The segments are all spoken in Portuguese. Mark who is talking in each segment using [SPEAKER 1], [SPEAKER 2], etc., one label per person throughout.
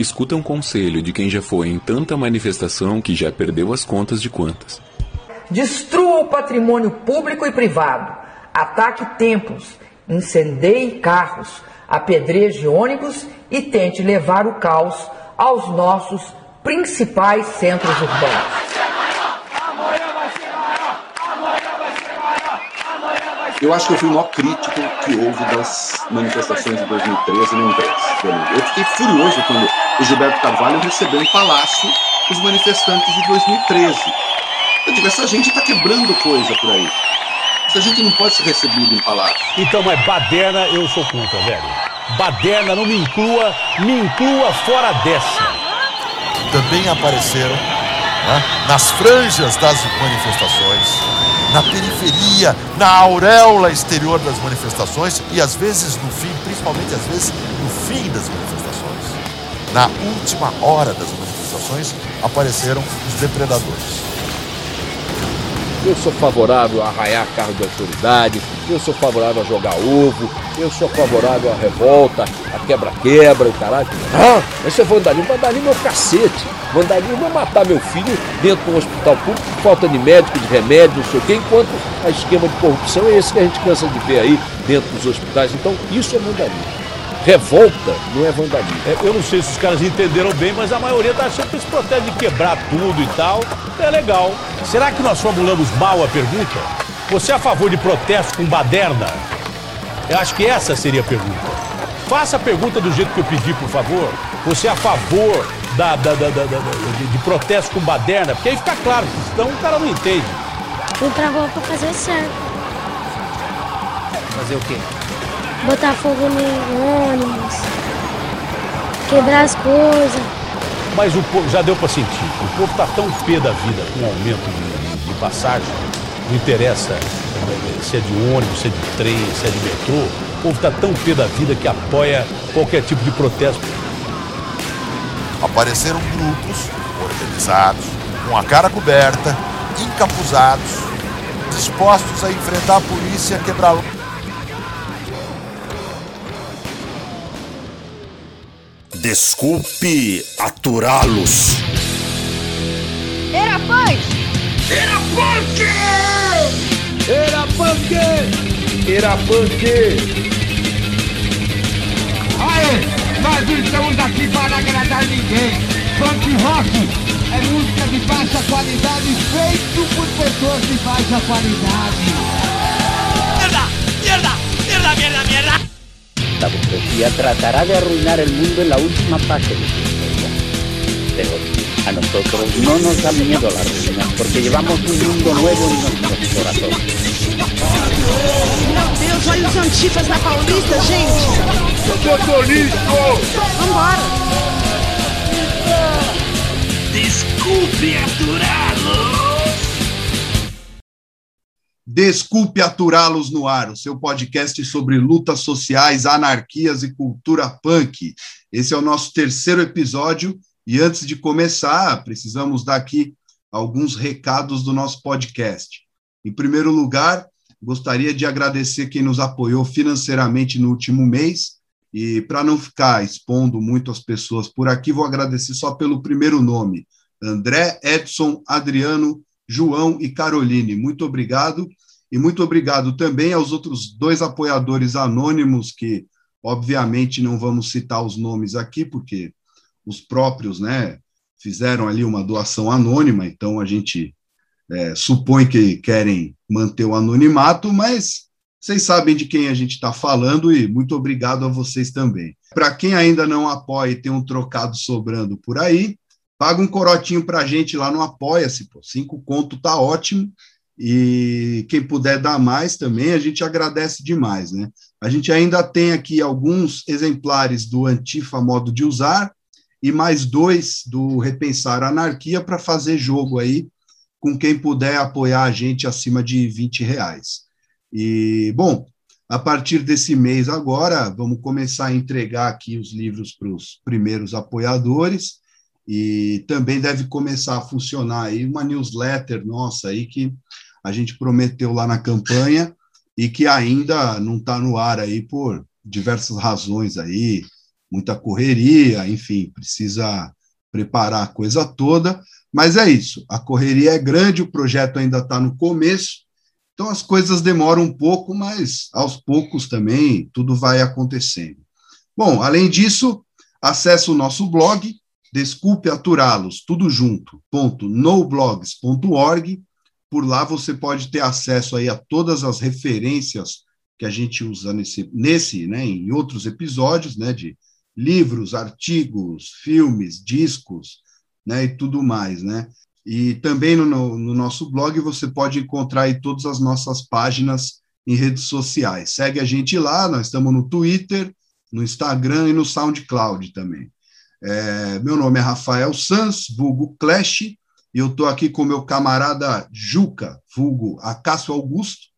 [SPEAKER 1] Escuta um conselho de quem já foi em tanta manifestação que já perdeu as contas de quantas.
[SPEAKER 2] Destrua o patrimônio público e privado, ataque templos, incendeie carros, apedreje ônibus e tente levar o caos aos nossos principais centros urbanos.
[SPEAKER 3] Eu acho que eu fui o maior crítico que houve das manifestações de 2013 no Imprensa. Eu fiquei furioso quando o Gilberto Carvalho recebeu em palácio os manifestantes de 2013. Eu digo, essa gente está quebrando coisa por aí. Essa gente não pode ser recebida em palácio.
[SPEAKER 4] Então, mas baderna eu sou contra, velho. Baderna não me inclua, me inclua fora dessa.
[SPEAKER 5] Também apareceram né, nas franjas das manifestações na periferia, na auréola exterior das manifestações e às vezes no fim, principalmente às vezes no fim das manifestações. Na última hora das manifestações apareceram os depredadores.
[SPEAKER 6] Eu sou favorável a arraiar carro de autoridade, eu sou favorável a jogar ovo, eu sou favorável à revolta, a quebra-quebra, o caralho. Ah, isso é vandalismo. Vandalismo é o cacete. Vandalismo é matar meu filho dentro de um hospital público, falta de médico, de remédio, não sei o quê, enquanto a esquema de corrupção é esse que a gente cansa de ver aí dentro dos hospitais. Então, isso é vandalismo. Revolta não é vandalismo.
[SPEAKER 4] É, eu não sei se os caras entenderam bem, mas a maioria está achando que esse protesto de quebrar tudo e tal é legal. Será que nós formulamos mal a pergunta? Você é a favor de protesto com baderna? Eu acho que essa seria a pergunta. Faça a pergunta do jeito que eu pedi, por favor. Você é a favor da, da, da, da de, de, protesto com baderna? Porque aí fica claro, senão o cara não entende.
[SPEAKER 7] Entrar pra fazer certo.
[SPEAKER 8] Fazer o quê?
[SPEAKER 7] botar fogo no ônibus, quebrar as coisas.
[SPEAKER 4] Mas o povo, já deu para sentir, o povo está tão pé da vida com o aumento de, de, passagem, não interessa se é de ônibus, se é de trem, se é de metrô, o povo está tão pé da vida que apoia qualquer tipo de protesto.
[SPEAKER 5] Apareceram grupos organizados, com a cara coberta, encapuzados, dispostos a enfrentar a polícia, quebrar
[SPEAKER 9] Desculpe aturá-los.
[SPEAKER 10] Era punk!
[SPEAKER 11] Era punk!
[SPEAKER 12] Era punk!
[SPEAKER 13] Era punk!
[SPEAKER 14] Não estamos aqui para agradar ninguém. Punk rock é música de baixa qualidade feito por pessoas de baixa qualidade.
[SPEAKER 15] Mierda, mierda, mierda, mierda, mierda.
[SPEAKER 16] La burguesía tratará de arruinar el mundo en la última fase de su historia. Pero a nosotros no nos da miedo la ruina, porque llevamos un mundo nuevo en nuestros corazones.
[SPEAKER 10] Meu Deus, olha os antifas na Paulista, gente!
[SPEAKER 13] Eu tô listo!
[SPEAKER 10] Vambora!
[SPEAKER 11] Desculpe aturá-lo!
[SPEAKER 3] Desculpe aturá-los no ar, o seu podcast sobre lutas sociais, anarquias e cultura punk. Esse é o nosso terceiro episódio e antes de começar, precisamos dar aqui alguns recados do nosso podcast. Em primeiro lugar, gostaria de agradecer quem nos apoiou financeiramente no último mês e para não ficar expondo muito as pessoas por aqui, vou agradecer só pelo primeiro nome: André, Edson, Adriano, João e Caroline. Muito obrigado. E muito obrigado também aos outros dois apoiadores anônimos, que obviamente não vamos citar os nomes aqui, porque os próprios né, fizeram ali uma doação anônima, então a gente é, supõe que querem manter o anonimato, mas vocês sabem de quem a gente está falando e muito obrigado a vocês também. Para quem ainda não apoia e tem um trocado sobrando por aí, paga um corotinho para a gente lá no Apoia-se, cinco conto tá ótimo, e quem puder dar mais também, a gente agradece demais, né? A gente ainda tem aqui alguns exemplares do Antifa Modo de Usar e mais dois do Repensar Anarquia para fazer jogo aí com quem puder apoiar a gente acima de 20 reais. E, bom, a partir desse mês agora, vamos começar a entregar aqui os livros para os primeiros apoiadores e também deve começar a funcionar aí uma newsletter nossa aí que a gente prometeu lá na campanha e que ainda não está no ar aí por diversas razões aí, muita correria, enfim, precisa preparar a coisa toda, mas é isso, a correria é grande, o projeto ainda está no começo, então as coisas demoram um pouco, mas aos poucos também tudo vai acontecendo. Bom, além disso, acesse o nosso blog, desculpe aturá-los, tudo junto, ponto, noblogs.org, por lá você pode ter acesso aí a todas as referências que a gente usa nesse, nesse né, em outros episódios, né, de livros, artigos, filmes, discos, né, e tudo mais, né. E também no, no, nosso blog você pode encontrar aí todas as nossas páginas em redes sociais. Segue a gente lá, nós estamos no Twitter, no Instagram e no SoundCloud também. É, meu nome é Rafael Sanz, vulgo Clash, e eu estou aqui com meu camarada Juca, vulgo Acácio Augusto,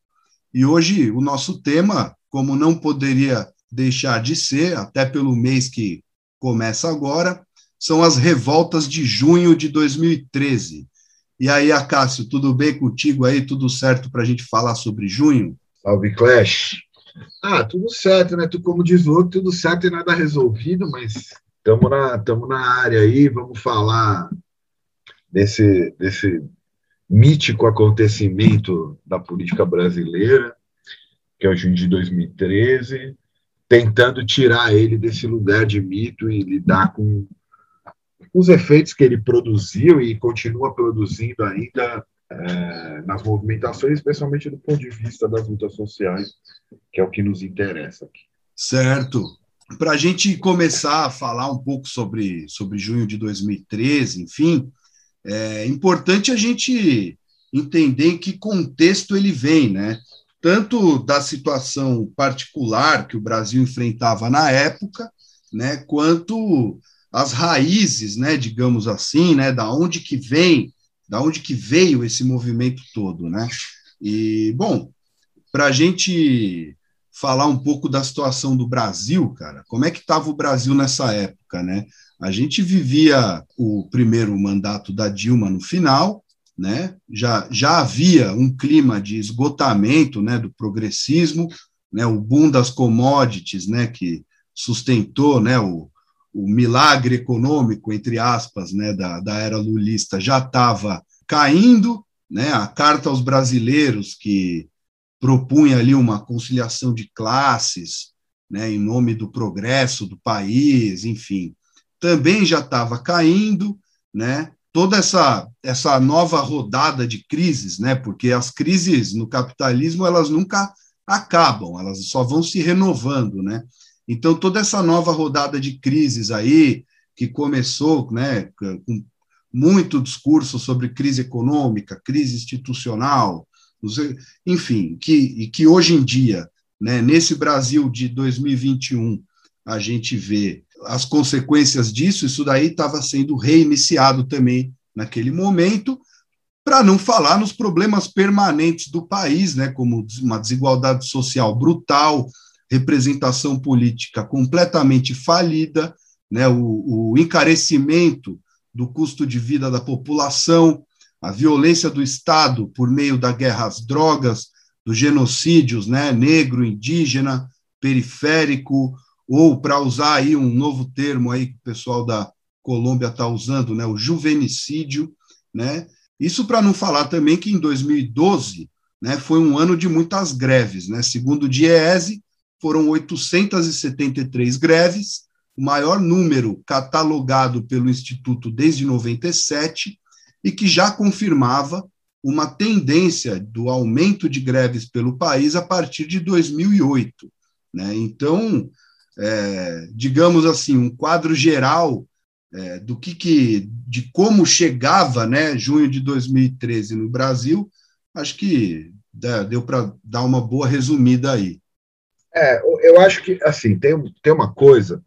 [SPEAKER 3] e hoje o nosso tema, como não poderia deixar de ser, até pelo mês que começa agora, são as revoltas de junho de 2013. E aí, Acácio, tudo bem contigo aí? Tudo certo para a gente falar sobre junho?
[SPEAKER 8] Salve, Clash! Ah, tudo certo, né? Tu, como diz o outro, tudo certo e nada resolvido, mas estamos na, tamo na área aí, vamos falar desse, desse mítico acontecimento da política brasileira, que é o junho de 2013, tentando tirar ele desse lugar de mito e lidar com os efeitos que ele produziu e continua produzindo ainda é, nas movimentações, especialmente do ponto de vista das lutas sociais, que é o que nos interessa aqui.
[SPEAKER 3] Certo. Para a gente começar a falar um pouco sobre, sobre junho de 2013, enfim, é importante a gente entender em que contexto ele vem, né? Tanto da situação particular que o Brasil enfrentava na época, né, quanto as raízes, né, digamos assim, né, da onde que vem, da onde que veio esse movimento todo, né? E bom, para a gente falar um pouco da situação do Brasil, cara, como é que estava o Brasil nessa época, né? A gente vivia o primeiro mandato da Dilma no final, né? Já já havia um clima de esgotamento, né, do progressismo, né, o boom das commodities, né, que sustentou, né, o, o milagre econômico, entre aspas, né, da, da era lulista já estava caindo, né, a Carta aos Brasileiros, que propunha ali uma conciliação de classes, né, em nome do progresso do país, enfim, também já estava caindo, né, toda essa, essa nova rodada de crises, né, porque as crises no capitalismo, elas nunca acabam, elas só vão se renovando, né, então, toda essa nova rodada de crises aí, que começou né, com muito discurso sobre crise econômica, crise institucional, enfim, que, e que hoje em dia, né, nesse Brasil de 2021, a gente vê as consequências disso, isso daí estava sendo reiniciado também naquele momento, para não falar nos problemas permanentes do país, né, como uma desigualdade social brutal, representação política completamente falida, né, o, o encarecimento do custo de vida da população, a violência do Estado por meio da guerra às drogas, dos genocídios né, negro, indígena, periférico, ou, para usar aí um novo termo aí que o pessoal da Colômbia está usando, né, o juvenicídio. Né? Isso para não falar também que em 2012 né, foi um ano de muitas greves. Né? Segundo o DIEESE, foram 873 greves, o maior número catalogado pelo Instituto desde 97, e que já confirmava uma tendência do aumento de greves pelo país a partir de 2008. Né? Então, é, digamos assim, um quadro geral é, do que, que, de como chegava, né, junho de 2013 no Brasil, acho que deu para dar uma boa resumida aí.
[SPEAKER 8] É, eu acho que, assim, tem, tem uma coisa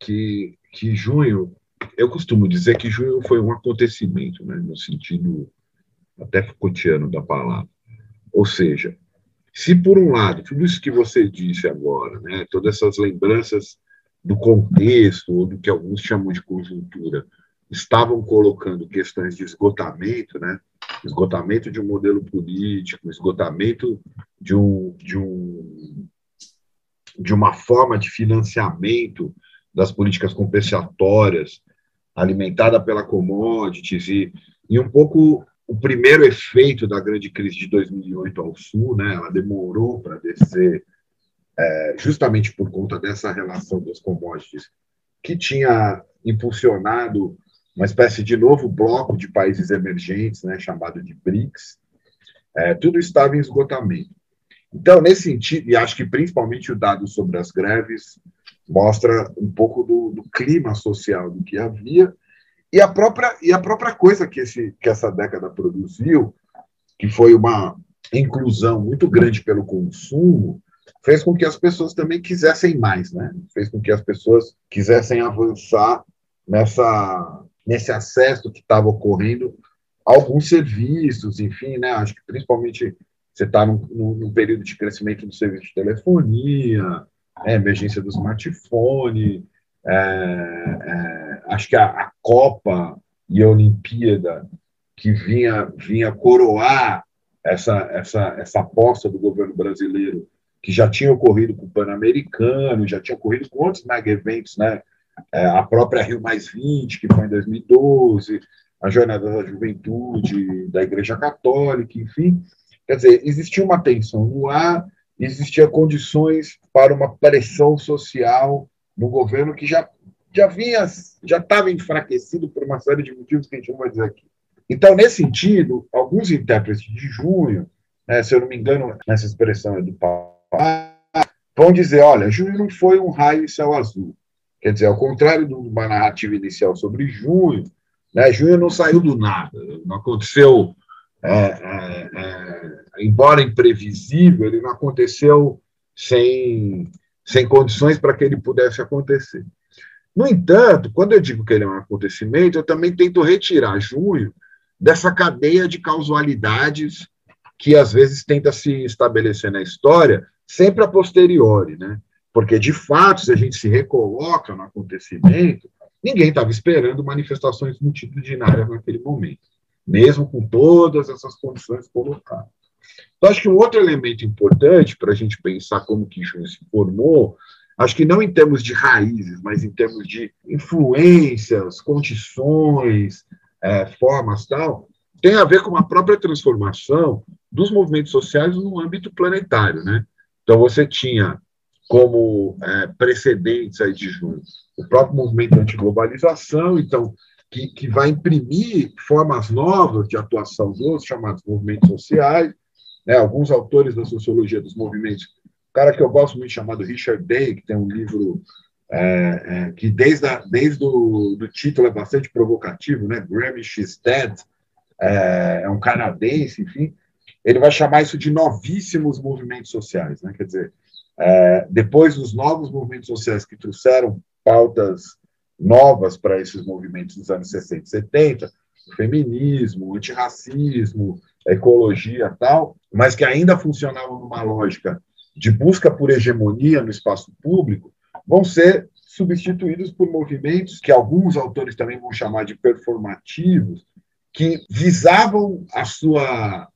[SPEAKER 8] que, que junho, eu costumo dizer que junho foi um acontecimento, né, no sentido até Foucaultiano da palavra. Ou seja, se por um lado, tudo isso que você disse agora, né, todas essas lembranças do contexto, ou do que alguns chamam de conjuntura, estavam colocando questões de esgotamento, né, esgotamento de um modelo político, esgotamento de um, de um, de uma forma de financiamento das políticas compensatórias, alimentada pela commodities, e, e um pouco o primeiro efeito da grande crise de 2008 ao Sul, né, ela demorou para descer, é, justamente por conta dessa relação das commodities, que tinha impulsionado uma espécie de novo bloco de países emergentes, né, chamado de BRICS, é, tudo estava em esgotamento. Então, nesse sentido, e acho que principalmente o dado sobre as greves mostra um pouco do, do clima social do que havia e a própria e a própria coisa que esse que essa década produziu, que foi uma inclusão muito grande pelo consumo, fez com que as pessoas também quisessem mais, né? Fez com que as pessoas quisessem avançar nessa nesse acesso que estava ocorrendo alguns serviços, enfim, né? Acho que principalmente você está num, num, período de crescimento do serviço de telefonia, é, emergência do smartphone, é, é, acho que a, a, Copa e a Olimpíada que vinha, vinha coroar essa, essa, essa aposta do governo brasileiro, que já tinha ocorrido com o Pan-Americano, já tinha ocorrido com outros mega eventos, né? É, a própria Rio Mais 20, que foi em 2012, a Jornada da Juventude da Igreja Católica, enfim. Quer dizer, existia uma tensão no ar, existia condições para uma pressão social no governo que já, já vinha, já estava enfraquecido por uma série de motivos que a gente não vai dizer aqui. Então, nesse sentido, alguns intérpretes de junho, né, se eu não me engano, essa expressão é do Paulo, vão dizer, olha, junho não foi um raio em céu azul. Quer dizer, ao contrário de uma narrativa inicial sobre junho, né, junho não saiu do nada, não aconteceu é, é, é, embora imprevisível, ele não aconteceu sem, sem condições para que ele pudesse acontecer. No entanto, quando eu digo que ele é um acontecimento, eu também tento retirar junho dessa cadeia de causalidades que às vezes tenta se estabelecer na história, sempre a posteriori, né? Porque, de fato, se a gente se recoloca no acontecimento, ninguém estava esperando manifestações multitudinárias naquele momento mesmo com todas essas condições colocadas. Então, acho que um outro elemento importante para a gente pensar como que junho se formou, acho que não em termos de raízes, mas em termos de influências, condições, é, formas tal, tem a ver com a própria transformação dos movimentos sociais no âmbito planetário, né? Então você tinha como é, precedentes aí de junho o próprio movimento anti-globalização, então que, que vai imprimir formas novas de atuação dos chamados movimentos sociais. Né? Alguns autores da sociologia dos movimentos, um cara que eu gosto muito chamado Richard Day, que tem um livro é, é, que desde, a, desde o do título é bastante provocativo, né? Grammy She's Dead, é, é, um canadense, enfim, ele vai chamar isso de novíssimos movimentos sociais, né? Quer dizer, é, depois dos novos movimentos sociais que trouxeram pautas novas para esses movimentos dos anos 60 e 70, o feminismo, antirracismo, ecologia tal, mas que ainda funcionavam numa lógica de busca por hegemonia no espaço público, vão ser substituídos por movimentos que alguns autores também vão chamar de performativos, que visavam a sua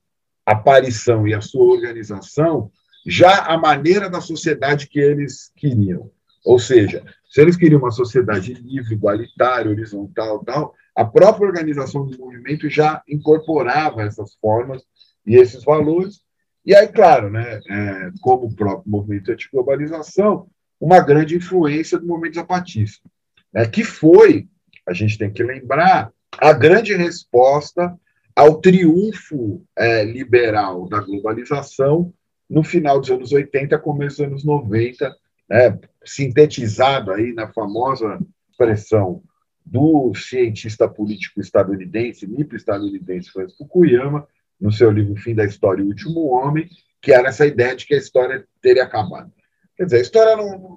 [SPEAKER 8] aparição e a sua organização já a maneira da sociedade que eles queriam. Ou seja, se eles queriam uma sociedade livre, igualitária, horizontal, tal, a própria organização do movimento já incorporava essas formas e esses valores. E aí, claro, né, é, como o próprio movimento anti-globalização, uma grande influência do movimento zapatista, né, que foi, a gente tem que lembrar, a grande resposta ao triunfo é, liberal da globalização no final dos anos 80, começo dos anos 90, né, sintetizado aí na famosa expressão do cientista político estadunidense, nipo-estadunidense Francis Fukuyama, no seu livro Fim da História e o Último Homem, que era essa ideia de que a história teria acabado. Quer dizer, a história não.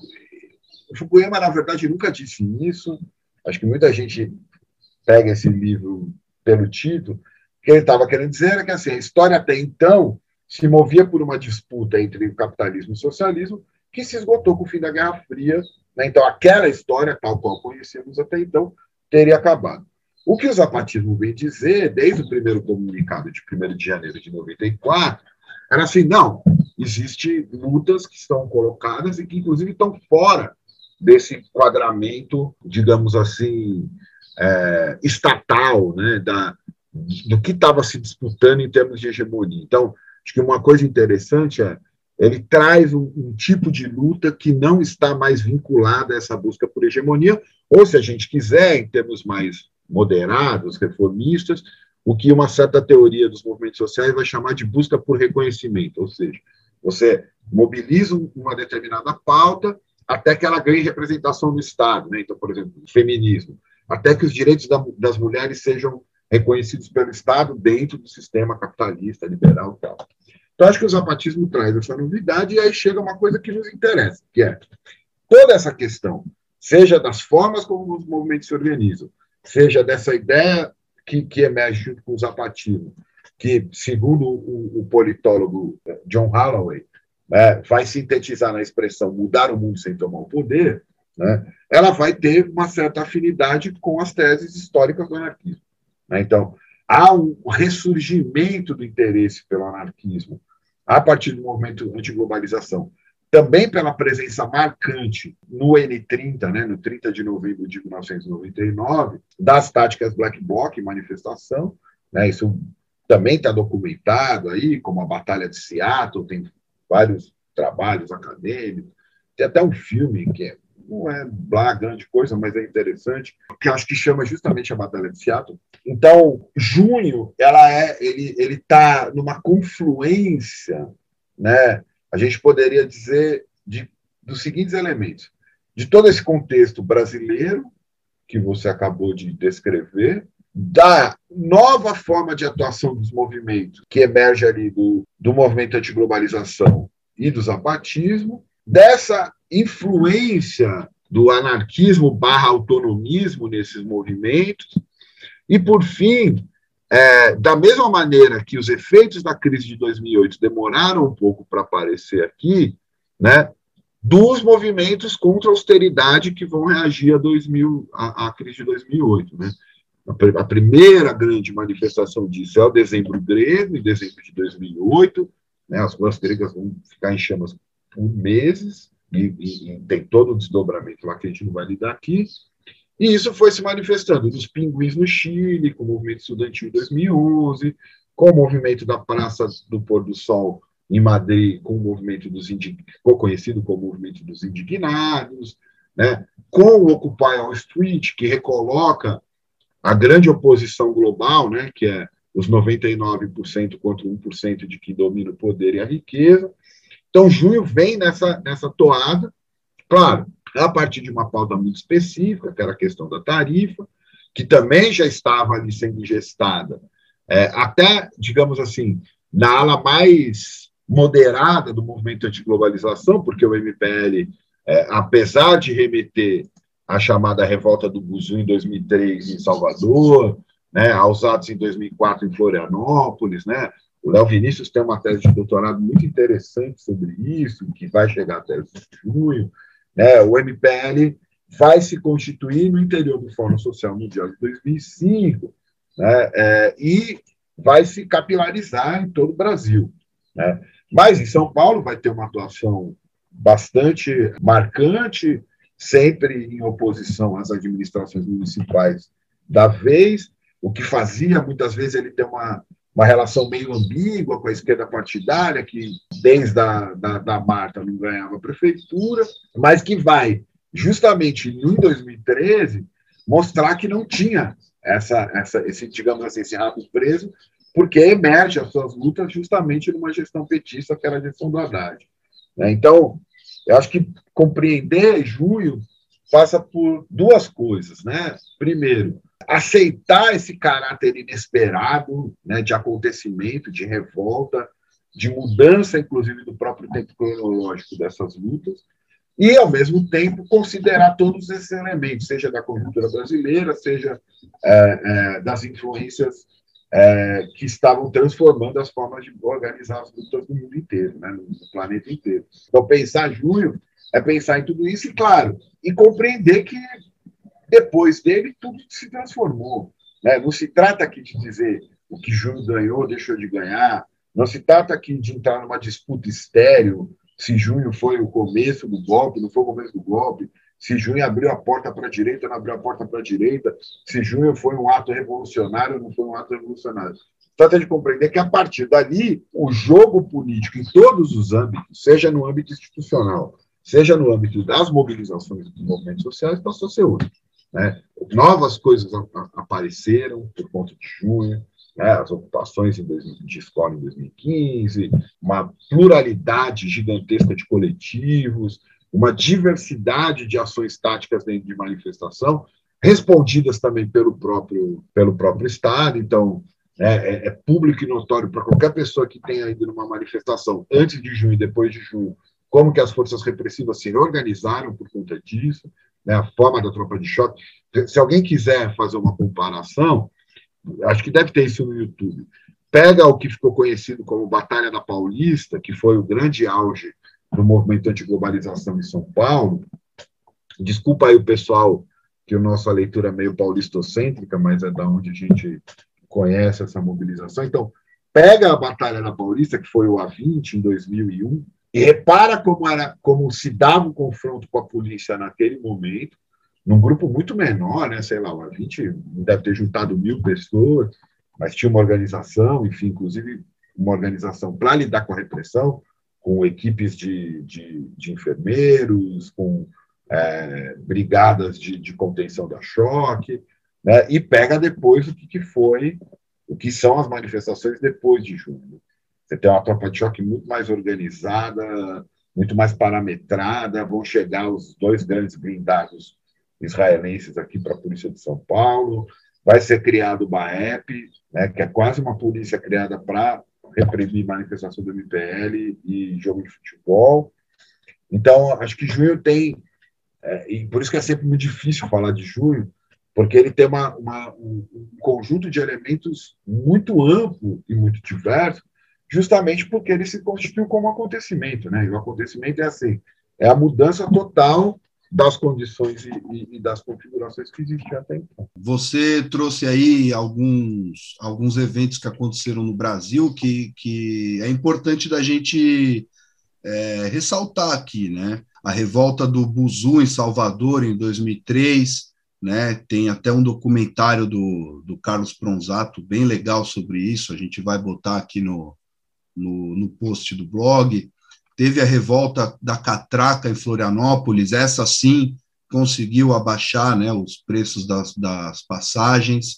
[SPEAKER 8] O Fukuyama, na verdade, nunca disse isso. Acho que muita gente pega esse livro pelo título. O que ele estava querendo dizer era que assim, a história até então se movia por uma disputa entre o capitalismo e o socialismo, que se esgotou com o fim da Guerra Fria. Né? Então, aquela história, tal qual conhecemos até então, teria acabado. O que o zapatismo vem dizer, desde o primeiro comunicado de 1 de janeiro de 94, era assim: não, existem lutas que estão colocadas e que, inclusive, estão fora desse enquadramento, digamos assim, é, estatal, né, da, do que estava se disputando em termos de hegemonia. Então, acho que uma coisa interessante é ele traz um, um, tipo de luta que não está mais vinculada a essa busca por hegemonia, ou se a gente quiser, em termos mais moderados, reformistas, o que uma certa teoria dos movimentos sociais vai chamar de busca por reconhecimento, ou seja, você mobiliza uma determinada pauta até que ela ganhe representação no Estado, né? então, por exemplo, o feminismo, até que os direitos da, das mulheres sejam reconhecidos pelo Estado dentro do sistema capitalista, liberal e tal. Então, acho que o zapatismo traz essa novidade e aí chega uma coisa que nos interessa, que é toda essa questão, seja das formas como os movimentos se organizam, seja dessa ideia que, que emerge junto com o zapatismo, que, segundo o, o politólogo John Holloway, né, vai sintetizar na expressão mudar o mundo sem tomar o poder, né, ela vai ter uma certa afinidade com as teses históricas do anarquismo. Né? Então, há um ressurgimento do interesse pelo anarquismo a partir do movimento antiglobalização, também pela presença marcante no N30, né, no 30 de novembro de 1999, das táticas Black Bloc, manifestação, né, isso também está documentado aí, como a Batalha de Seattle, tem vários trabalhos acadêmicos, tem até um filme que é, não é lá grande coisa, mas é interessante, que acho que chama justamente a Batalha de Seattle, então, junho, ela é, ele ele está numa confluência, né? A gente poderia dizer de, dos seguintes elementos: de todo esse contexto brasileiro que você acabou de descrever, da nova forma de atuação dos movimentos que emerge ali do, do movimento antiglobalização e do zapatismo, dessa influência do anarquismo barra autonomismo nesses movimentos, e, por fim, é, da mesma maneira que os efeitos da crise de 2008 demoraram um pouco para aparecer aqui, né, dos movimentos contra a austeridade que vão reagir a 2000, a, a crise de 2008. Né? A, a, primeira grande manifestação disso é o dezembro grego, em dezembro de 2008. Né, as ruas gregas vão ficar em chamas por meses, e, e, e tem todo o desdobramento lá que a gente não vai lidar aqui. E isso foi se manifestando nos pinguins no Chile, com o movimento estudantil em 2011, com o movimento da Praça do Pôr do Sol em Madrid, com o movimento dos conhecido como movimento dos indignados, né? com o Occupy Wall Street, que recoloca a grande oposição global, né? que é os 99% contra 1% de que domina o poder e a riqueza. Então, junho vem nessa, nessa toada, claro, a partir de uma pauta muito específica, que era a questão da tarifa, que também já estava ali sendo gestada, é, até, digamos assim, na ala mais moderada do movimento antiglobalização, porque o MPL, é, apesar de remeter à chamada revolta do Buzu em 2003 em Salvador, né, aos atos em 2004 em Florianópolis, né, o Léo Vinícius tem uma tese de doutorado muito interessante sobre isso, que vai chegar até junho, né? O MPL vai se constituir no interior do Fórum Social Mundial de 2005 né? É, e vai se capilarizar em todo o Brasil. Né? Mas em São Paulo vai ter uma atuação bastante marcante, sempre em oposição às administrações municipais da vez, o que fazia muitas vezes ele ter uma uma relação meio ambígua com a esquerda partidária, que desde a da, da Marta não ganhava a prefeitura, mas que vai, justamente em 2013, mostrar que não tinha essa, essa, esse, digamos assim, esse rabo preso, porque emerge as suas lutas justamente numa gestão petista, que era a gestão do Haddad. Né? Então, eu acho que compreender junho passa por duas coisas. Né? Primeiro, aceitar esse caráter inesperado né, de acontecimento, de revolta, de mudança, inclusive, do próprio tempo cronológico dessas lutas, e, ao mesmo tempo, considerar todos esses elementos, seja da conjuntura brasileira, seja é, é, das influências é, que estavam transformando as formas de organizar as lutas no mundo inteiro, né, no planeta inteiro. Então, pensar junho é pensar em tudo isso e, claro, e compreender que depois dele, tudo se transformou. Né? Não se trata aqui de dizer o que Júnior ganhou, deixou de ganhar, Não se trata aqui de entrar numa disputa estéreo se junho foi o começo do golpe, não foi o começo do golpe, se junho abriu a porta para a direita, não abriu a porta para a direita, se junho foi um ato revolucionário, não foi um ato revolucionário. Trata de compreender que, a partir dali, o jogo político em todos os âmbitos, seja no âmbito institucional, seja no âmbito das mobilizações dos movimentos sociais, passou a ser outro. Né? Novas coisas apareceram por conta de junho, né, as ocupações de escola em 2015, uma pluralidade gigantesca de coletivos, uma diversidade de ações táticas dentro de manifestação, respondidas também pelo próprio, pelo próprio Estado. Então, é, é, é público e notório para qualquer pessoa que tenha ido numa manifestação antes de junho e depois de junho, como que as forças repressivas se organizaram por conta disso, né, a forma da tropa de choque. Se alguém quiser fazer uma comparação, acho que deve ter isso no YouTube. Pega o que ficou conhecido como Batalha da Paulista, que foi o grande auge do movimento antiglobalização em São Paulo. Desculpa aí o pessoal que a nossa leitura é meio paulistocêntrica, mas é da onde a gente conhece essa mobilização. Então, pega a Batalha da Paulista, que foi o A20 em 2001, e repara como era, como se dava o confronto com a polícia naquele momento, num grupo muito menor, né? Sei lá, a gente deve ter juntado mil pessoas, mas tinha uma organização, enfim, inclusive uma organização para lidar com a repressão, com equipes de, de, de enfermeiros, com é, brigadas de, de, contenção da choque, né? E pega depois o que, que foi, o que são as manifestações depois de junho. Você tem uma tropa de choque muito mais organizada, muito mais parametrada, vão chegar os dois grandes blindados israelenses aqui para a Polícia de São Paulo, vai ser criado o BAEP, né, que é quase uma polícia criada para reprimir manifestação do MPL e jogo de futebol. Então, acho que junho tem, é, e por isso que é sempre muito difícil falar de junho, porque ele tem uma, uma, um, um conjunto de elementos muito amplo e muito diverso, justamente porque ele se constituiu como acontecimento, né? E o acontecimento é assim, é a mudança total das condições e, e, e, das configurações que existiam até então.
[SPEAKER 3] Você trouxe aí alguns, alguns eventos que aconteceram no Brasil que, que é importante da gente é, ressaltar aqui, né? A revolta do Buzu em Salvador em 2003, né? Tem até um documentário do, do Carlos Pronzato bem legal sobre isso. A gente vai botar aqui no, no, no post do blog teve a revolta da catraca em Florianópolis, essa sim conseguiu abaixar né, os preços das, das passagens.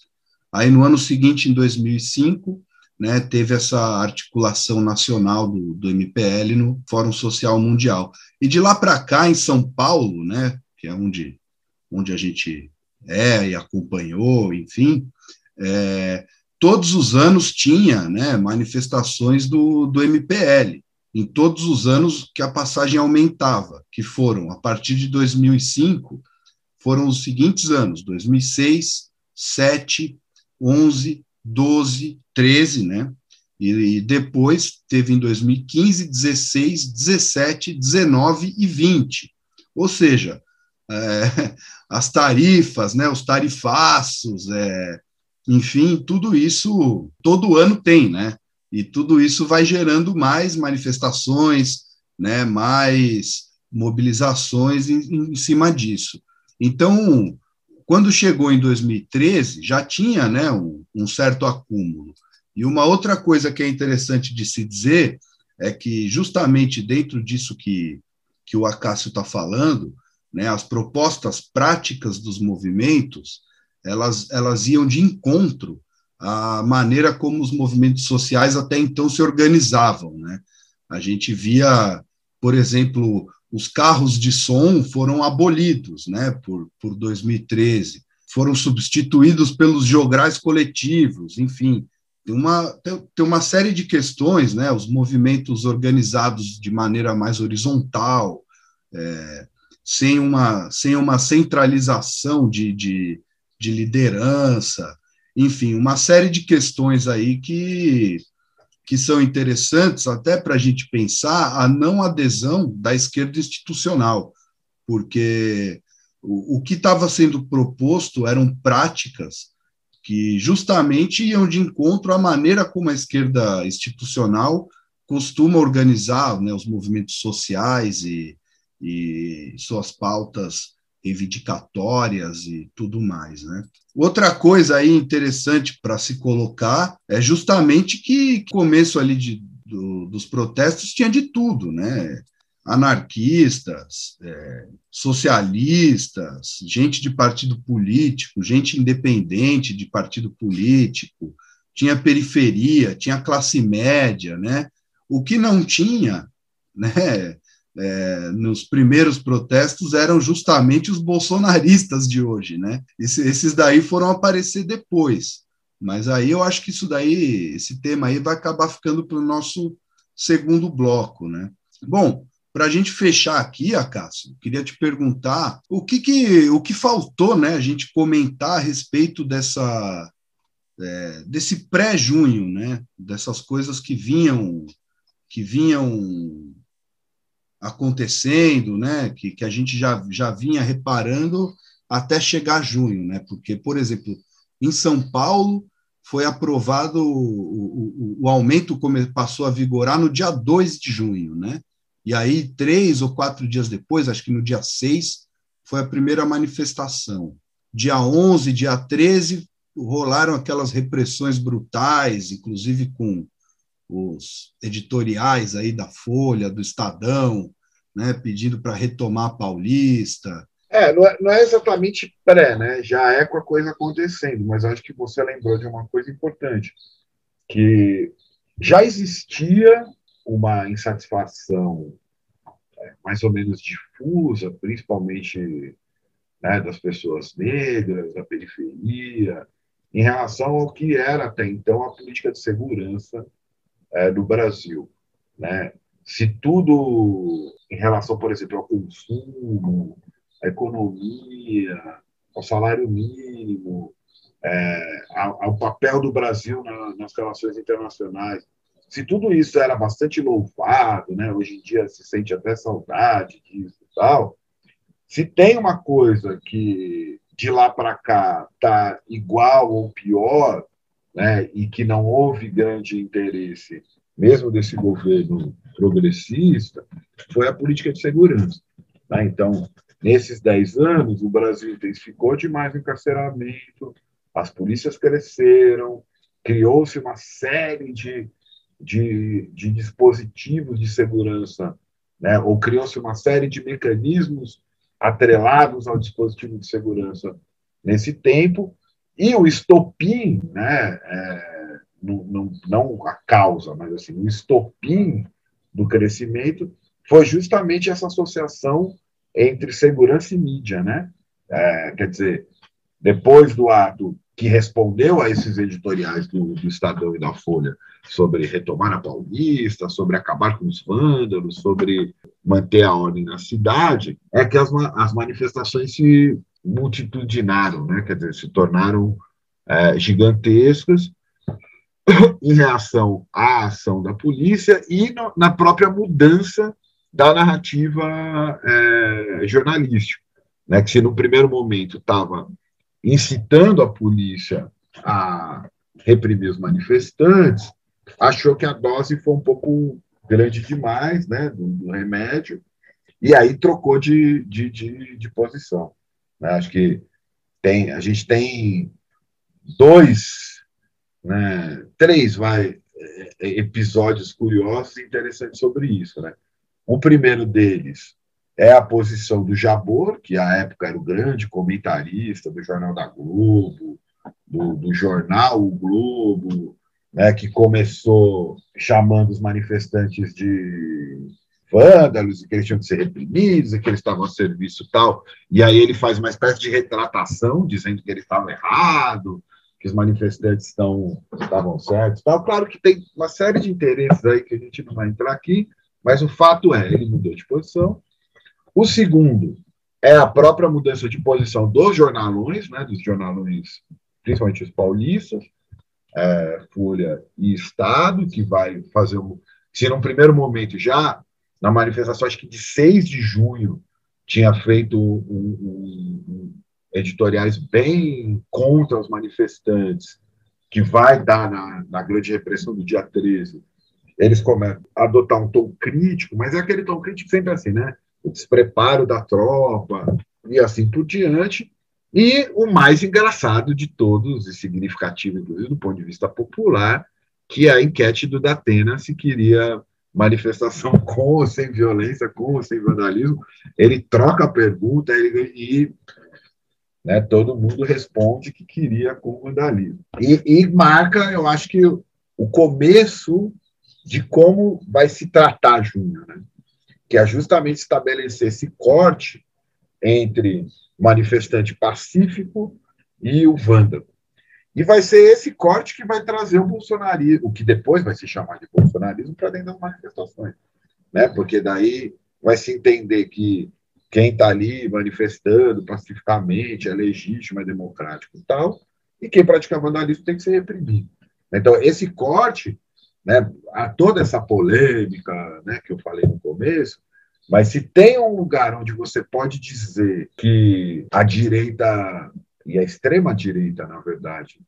[SPEAKER 3] Aí, no ano seguinte, em 2005, né, teve essa articulação nacional do, do MPL no Fórum Social Mundial. E de lá para cá, em São Paulo, né, que é onde, onde a gente é e acompanhou, enfim, é, todos os anos tinha né, manifestações do, do MPL em todos os anos que a passagem aumentava, que foram, a partir de 2005, foram os seguintes anos: 2006, 7, 11, 12, 13, né? E, depois teve em 2015, 16, 17, 19 e 20. Ou seja, é, as tarifas, né, os tarifaços, é, enfim, tudo isso todo ano tem, né? E tudo isso vai gerando mais manifestações, né, mais mobilizações em, em cima disso. Então, quando chegou em 2013, já tinha né, um, um, certo acúmulo. E uma outra coisa que é interessante de se dizer é que, justamente dentro disso que, que o Acácio está falando, né, as propostas práticas dos movimentos, elas, elas iam de encontro a maneira como os movimentos sociais até então se organizavam. Né? A gente via, por exemplo, os carros de som foram abolidos né, por, por 2013, foram substituídos pelos jograis coletivos, enfim, tem uma, tem, tem uma série de questões, né, os movimentos organizados de maneira mais horizontal, é, sem, uma, sem uma centralização de, de, de liderança, enfim, uma série de questões aí que, que são interessantes até para a gente pensar a não adesão da esquerda institucional, porque o, o que estava sendo proposto eram práticas que justamente iam de encontro à maneira como a esquerda institucional costuma organizar né, os movimentos sociais e, e suas pautas reivindicatórias e tudo mais, né? Outra coisa aí interessante para se colocar é justamente que começo ali de, do, dos protestos tinha de tudo, né? Anarquistas, é, socialistas, gente de partido político, gente independente de partido político, tinha periferia, tinha classe média, né? O que não tinha, né? É, nos primeiros protestos eram justamente os bolsonaristas de hoje, né? Esse, esses daí foram aparecer depois. Mas aí eu acho que isso daí, esse tema aí vai acabar ficando para o nosso segundo bloco, né? Bom, para a gente fechar aqui, Acácio, queria te perguntar o que, que, o que faltou, né? A gente comentar a respeito dessa é, desse pré-junho, né? Dessas coisas que vinham que vinham acontecendo, né, que, que a gente já, já vinha reparando até chegar junho, né, porque, por exemplo, em São Paulo foi aprovado o, o, o aumento passou a vigorar no dia 2 de junho, né, e aí três ou quatro dias depois, acho que no dia 6, foi a primeira manifestação. Dia 11, dia 13, rolaram aquelas repressões brutais, inclusive com os editoriais aí da Folha, do Estadão, né, pedindo para retomar a Paulista.
[SPEAKER 8] É não, é, não é exatamente pré, né? Já é com a coisa acontecendo, mas acho que você lembrou de uma coisa importante, que já existia uma insatisfação é, mais ou menos difusa, principalmente né, das pessoas negras, da periferia, em relação ao que era até então a política de segurança é, do Brasil. Né? Se tudo em relação, por exemplo, ao consumo, à economia, ao salário mínimo, é, ao, ao, papel do Brasil na, nas relações internacionais, se tudo isso era bastante louvado, né? hoje em dia se sente até saudade disso e tal, se tem uma coisa que de lá para cá está igual ou pior, né, e que não houve grande interesse, mesmo desse governo progressista, foi a política de segurança. Tá? Então, nesses 10 anos, o Brasil intensificou demais o encarceramento, as polícias cresceram, criou-se uma série de, de, de dispositivos de segurança, né, ou criou-se uma série de mecanismos atrelados ao dispositivo de segurança nesse tempo, e o estopim, né, é, não, não, a causa, mas assim, o estopim do crescimento foi justamente essa associação entre segurança e mídia, né? É, quer dizer, depois do ato que respondeu a esses editoriais do, do, Estadão e da Folha sobre retomar a Paulista, sobre acabar com os vândalos, sobre manter a ordem na cidade, é que as, as manifestações se multitudinaram, né? quer dizer, se tornaram é, gigantescas em reação à ação da polícia e no, na própria mudança da narrativa é, jornalística, né? que se no primeiro momento estava incitando a polícia a reprimir os manifestantes, achou que a dose foi um pouco grande demais né, do, do remédio, e aí trocou de, de, de, de posição. Né? Acho que tem, a gente tem dois, né, três vai, é, é, episódios curiosos e interessantes sobre isso. Né? O primeiro deles é a posição do Jabor, que à época era o grande comentarista do Jornal da Globo, do, do jornal O Globo, né, que começou chamando os manifestantes de vândalos, e que eles tinham que ser reprimidos, e que eles estavam a serviço tal. E aí ele faz uma espécie de retratação, dizendo que ele estava errado, que os manifestantes estão, estavam certos. Tal. Claro que tem uma série de interesses aí que a gente não vai entrar aqui, mas o fato é, ele mudou de posição. O segundo é a própria mudança de posição dos jornalões, né, dos jornalões, principalmente os paulistas, é, Folha e Estado, que vai fazer um. Se num primeiro momento já na manifestação, acho que de 6 de junho, tinha feito um, um, editoriais bem contra os manifestantes, que vai dar na, na grande repressão do dia 13, eles começam a adotar um tom crítico, mas é aquele tom crítico sempre assim, né? O despreparo da tropa e assim por diante. E o mais engraçado de todos, e significativo, inclusive do ponto de vista popular, que é a enquete do Datena se queria manifestação com ou sem violência, com ou sem vandalismo. Ele troca a pergunta ele, e né, todo mundo responde que queria com vandalismo. E, e marca, eu acho que o começo de como vai se tratar junho, né? que é justamente estabelecer esse corte entre manifestante pacífico e o vândalo. E vai ser esse corte que vai trazer o bolsonarismo, o que depois vai se chamar de bolsonarismo, para dentro das manifestações. Né? Porque daí vai se entender que quem está ali manifestando pacificamente é legítimo, é democrático e tal, e quem pratica vandalismo tem que ser reprimido. Então, esse corte, né, a toda essa polêmica né, que eu falei no começo, mas se tem um lugar onde você pode dizer que a direita e a extrema-direita, na verdade,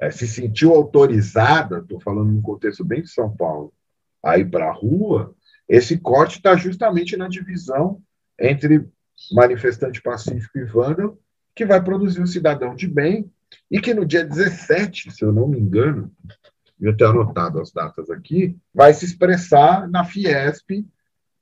[SPEAKER 8] é, se sentiu autorizada, estou falando num contexto bem de São Paulo, a ir para a rua, esse corte está justamente na divisão entre manifestante pacífico e vândalo, que vai produzir um cidadão de bem, e que no dia 17, se eu não me engano, eu tenho anotado as datas aqui, vai se expressar na Fiesp,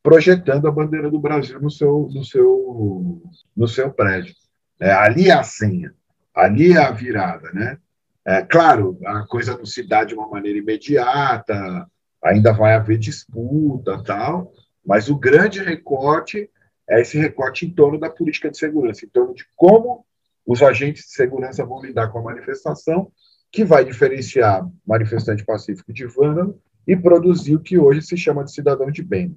[SPEAKER 8] projetando a bandeira do Brasil no seu, no seu, no seu prédio. É, ali é a senha, ali é a virada, né? É, claro, a coisa não se dá de uma maneira imediata, ainda vai haver disputa, tal, mas o grande recorte é esse recorte em torno da política de segurança, em torno de como os agentes de segurança vão lidar com a manifestação, que vai diferenciar manifestante pacífico de vândalo e produzir o que hoje se chama de cidadão de bem.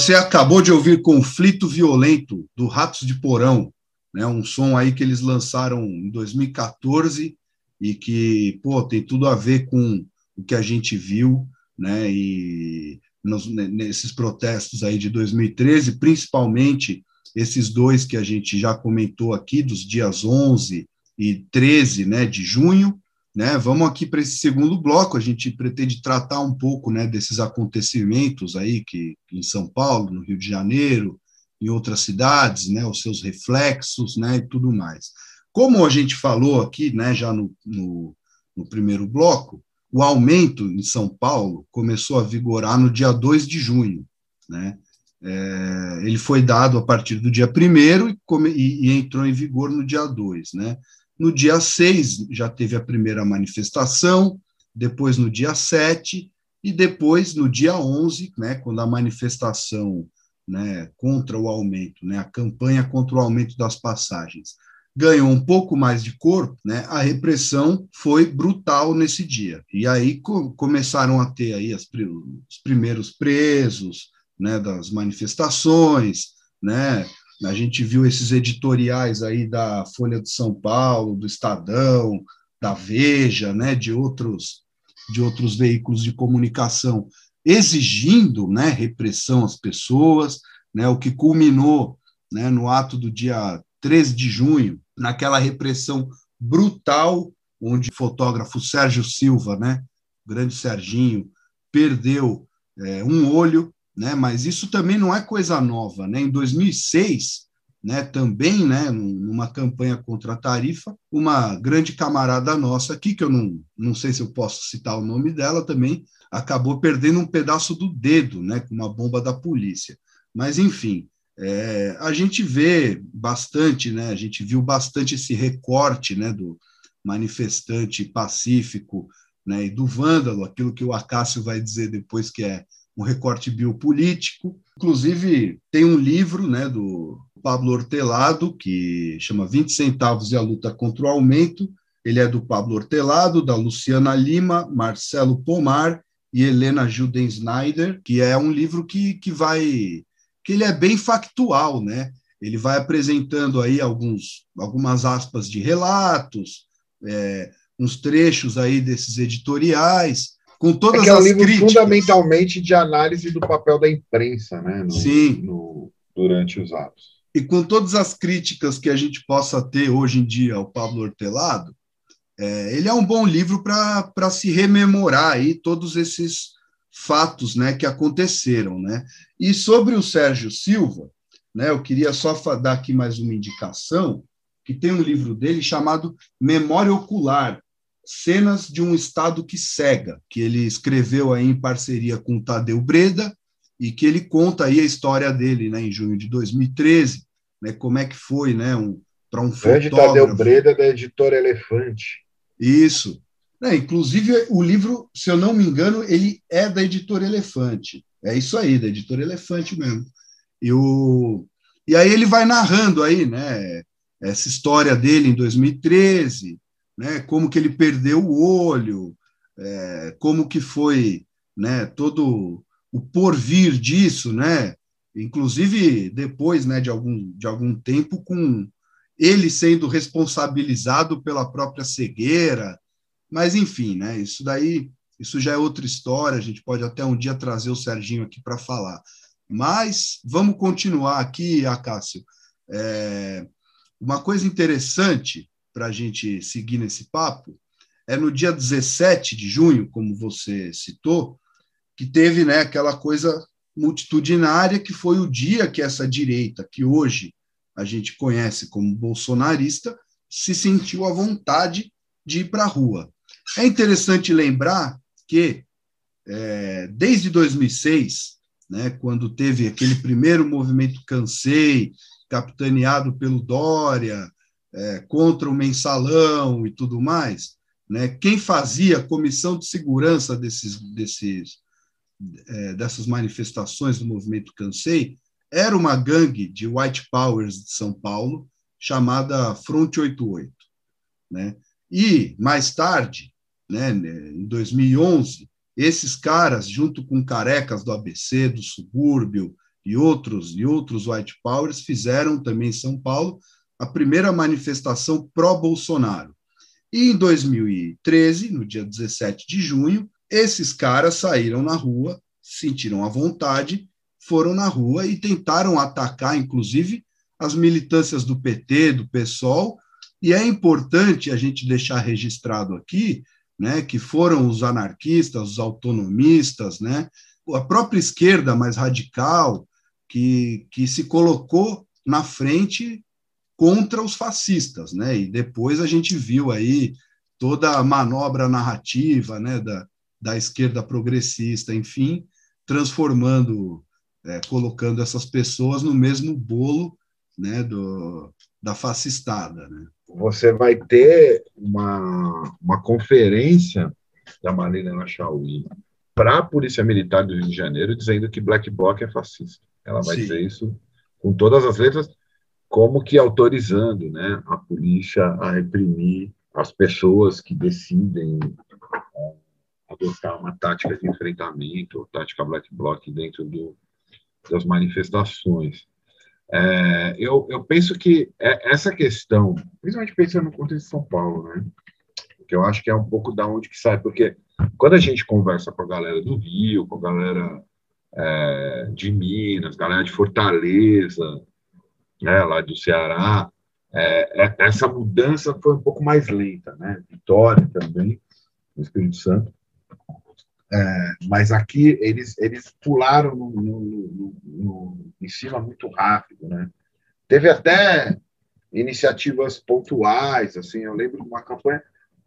[SPEAKER 3] Você acabou de ouvir Conflito Violento, do Ratos de Porão, né? um som aí que eles lançaram em 2014 e que, pô, tem tudo a ver com o que a gente viu, né? E nos, nesses protestos aí de 2013, principalmente esses dois que a gente já comentou aqui, dos dias 11 e 13 né, de junho, né, vamos aqui para esse segundo bloco, a gente pretende tratar um pouco né, desses acontecimentos aí que em São Paulo, no Rio de Janeiro, em outras cidades, né, os seus reflexos né, e tudo mais. Como a gente falou aqui né, já no, no, no primeiro bloco, o aumento em São Paulo começou a vigorar no dia 2 de junho. Né? É, ele foi dado a partir do dia 1 e, e, entrou em vigor no dia 2. Né? No dia 6 já teve a primeira manifestação, depois no dia 7 e depois no dia 11, né, quando a manifestação né, contra o aumento, né, a campanha contra o aumento das passagens ganhou um pouco mais de corpo, né, a repressão foi brutal nesse dia. E aí co começaram a ter aí as, os primeiros presos né, das manifestações, né, a gente viu esses editoriais aí da Folha de São Paulo, do Estadão, da Veja, né, de outros de outros veículos de comunicação exigindo, né, repressão às pessoas, né, o que culminou, né, no ato do dia 13 de junho, naquela repressão brutal onde o fotógrafo Sérgio Silva, né, grande Serginho, perdeu é, um olho né? Mas isso também não é coisa nova, né? Em 2006, né, também, né, numa campanha contra a tarifa, uma grande camarada nossa aqui, que eu não, não sei se eu posso citar o nome dela também, acabou perdendo um pedaço do dedo, né, com uma bomba da polícia. Mas, enfim, é, a gente vê bastante, né, a gente viu bastante esse recorte, né, do manifestante pacífico, né, e do vândalo, aquilo que o Acácio vai dizer depois que é um recorte biopolítico. Inclusive, tem um livro né, do Pablo Hortelado, que chama 20 centavos e a luta contra o aumento. Ele é do Pablo Hortelado, da Luciana Lima, Marcelo Pomar e Helena Juden Snyder, que é um livro que, que vai que ele é bem factual, né? Ele vai apresentando aí alguns algumas aspas de relatos, é, uns trechos aí desses editoriais, com todas é, é um livro críticas.
[SPEAKER 8] fundamentalmente de análise do papel da imprensa, né? No,
[SPEAKER 3] Sim.
[SPEAKER 8] No, durante os atos.
[SPEAKER 3] E com todas as críticas que a gente possa ter hoje em dia ao Pablo Hortelado, é, ele é um bom livro para se rememorar aí todos esses fatos né, que aconteceram. Né? E sobre o Sérgio Silva, né, eu queria só dar aqui mais uma indicação, que tem um livro dele chamado Memória Ocular, Cenas de um Estado que Cega, que ele escreveu aí em parceria com o Tadeu Breda, e que ele conta aí a história dele, né, em junho de 2013, né, como é que foi, né, um, para um
[SPEAKER 8] Grande fotógrafo. Tadeu Breda da editora Elefante.
[SPEAKER 3] Isso. É, inclusive, o livro, se eu não me engano, ele é da editora Elefante. É isso aí, da editora Elefante mesmo. E, o, e aí ele vai narrando aí, né, essa história dele em 2013, né, como que ele perdeu o olho, é, como que foi né, todo o porvir disso, né, inclusive depois né, de, algum, de algum tempo, com ele sendo responsabilizado pela própria cegueira, mas enfim, né, isso daí isso já é outra história, a gente pode até um dia trazer o Serginho aqui para falar. Mas vamos continuar aqui, Acácio. É, uma coisa interessante para a gente seguir nesse papo, é no dia 17 de junho, como você citou, que teve né, aquela coisa multitudinária, que foi o dia que essa direita, que hoje a gente conhece como bolsonarista, se sentiu à vontade de ir para a rua. É interessante lembrar que, é, desde 2006, né, quando teve aquele primeiro movimento Cansei, capitaneado pelo Dória, é, contra o mensalão e tudo mais, né, quem fazia a comissão de segurança desses, desses, é, dessas manifestações do movimento Cansei era uma gangue de white powers de São Paulo chamada Front 88. Né? E, mais tarde, né, em 2011, esses caras, junto com carecas do ABC, do subúrbio e outros e outros white powers fizeram também em São Paulo a primeira manifestação pró-Bolsonaro. E em 2013, no dia 17 de junho, esses caras saíram na rua, sentiram a vontade, foram na rua e tentaram atacar, inclusive, as militâncias do PT, do PSOL, e é importante a gente deixar registrado aqui, né, que foram os anarquistas, os autonomistas, né, a própria esquerda mais radical, que, que se colocou na frente contra os fascistas, né? E depois a gente viu aí toda a manobra narrativa, né, da, da esquerda progressista, enfim, transformando, é, colocando essas pessoas no mesmo bolo, né, do, da fascistada, né?
[SPEAKER 8] Você vai ter uma, uma conferência da Marina Chauí para a Polícia Militar do Rio de Janeiro dizendo que Black Bloc é fascista. Ela vai Sim. dizer isso com todas as letras, como que autorizando né, a polícia a reprimir as pessoas que decidem é, adotar uma tática de enfrentamento, tática black bloc dentro do, das manifestações. É, eu, eu penso que é, essa questão, principalmente pensando no contexto de São Paulo, né, que eu acho que é um pouco da onde que sai, porque quando a gente conversa com a galera do Rio, com a galera é, de Minas, galera de Fortaleza, né, lá do Ceará, é, é, essa mudança foi um pouco mais lenta, né? Vitória também, no Espírito Santo. É, mas aqui eles, eles pularam no, no, no, em cima muito rápido, né? Teve até iniciativas pontuais, assim, eu lembro de uma campanha,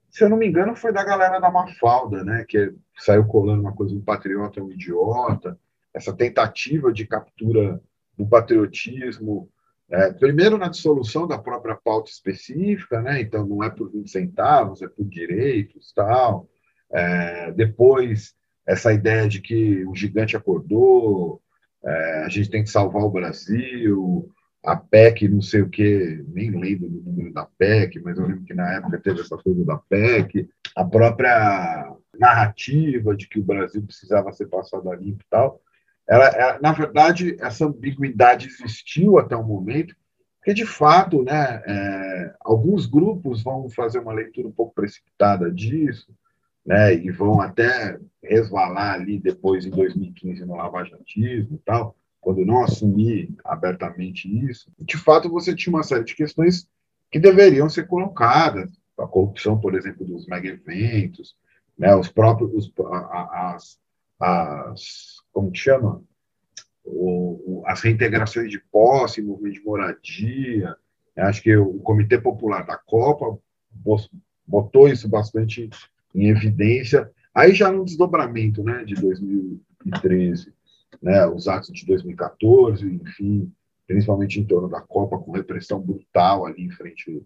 [SPEAKER 8] se eu não me engano, foi da galera da Mafalda, né? Que saiu colando uma coisa, um patriota um idiota, essa tentativa de captura do patriotismo é, primeiro, na dissolução da própria pauta específica, né? então não é por 20 centavos, é por direitos tal. É, depois, essa ideia de que o gigante acordou, é, a gente tem que salvar o Brasil, a PEC, não sei o que, nem lembro do número da PEC, mas eu lembro que na época teve essa coisa da PEC, a própria narrativa de que o Brasil precisava ser passado a limpo e tal ela, ela, na verdade, essa ambiguidade existiu até o momento, porque, de fato, né, é, alguns grupos vão fazer uma leitura um pouco precipitada disso, né, e vão até resvalar ali depois, em 2015, no lavajatismo e tal, quando não assumir abertamente isso. De fato, você tinha uma série de questões que deveriam ser colocadas, a corrupção, por exemplo, dos mega-eventos, né, os próprios, os, as, as como que chama? O, o, as reintegrações de posse, movimento de moradia. Acho que o Comitê Popular da Copa botou isso bastante em evidência. Aí já no desdobramento né, de 2013, né, os atos de 2014, enfim, principalmente em torno da Copa, com repressão brutal ali em frente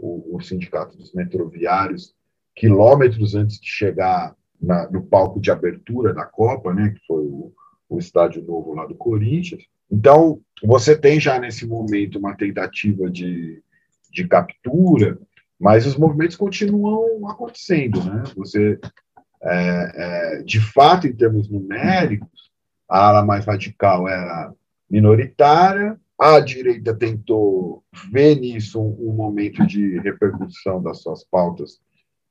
[SPEAKER 8] ao, ao sindicato dos metroviários, quilômetros antes de chegar na, no palco de abertura da Copa, né, que foi o, o estádio novo lá do Corinthians. Então, você tem já nesse momento uma tentativa de, de captura, mas os movimentos continuam acontecendo. Né? Você, é, é, de fato, em termos numéricos, a ala mais radical era minoritária, a direita tentou ver nisso um, um momento de repercussão das suas pautas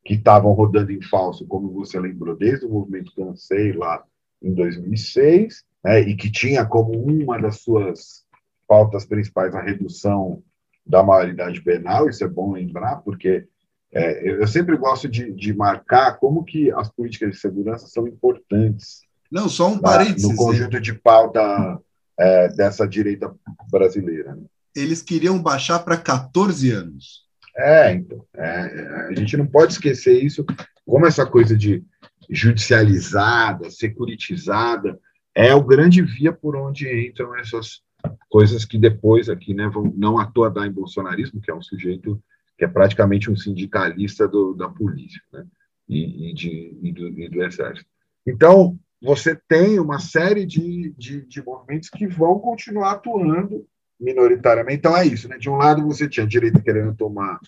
[SPEAKER 8] que estavam rodando em falso, como você lembrou, desde o movimento Cansei lá em 2006, né, e que tinha como uma das suas pautas principais a redução da maioridade penal, isso é bom lembrar, porque é, eu sempre gosto de, de, marcar como que as políticas de segurança são importantes.
[SPEAKER 3] Não, só um parênteses.
[SPEAKER 8] No conjunto de pauta é, dessa direita brasileira. Né?
[SPEAKER 3] Eles queriam baixar para 14 anos.
[SPEAKER 8] É, então, é, a gente não pode esquecer isso, como essa coisa de judicializada, securitizada, é o grande via por onde entram essas coisas que depois aqui, né, vão não toa dar em bolsonarismo, que é um sujeito que é praticamente um sindicalista do, da polícia, né, e, e, de, e, do, e do exército. Então, você tem uma série de, de, de movimentos que vão continuar atuando minoritariamente. Então é isso, né? De um lado você tinha a direita querendo tomar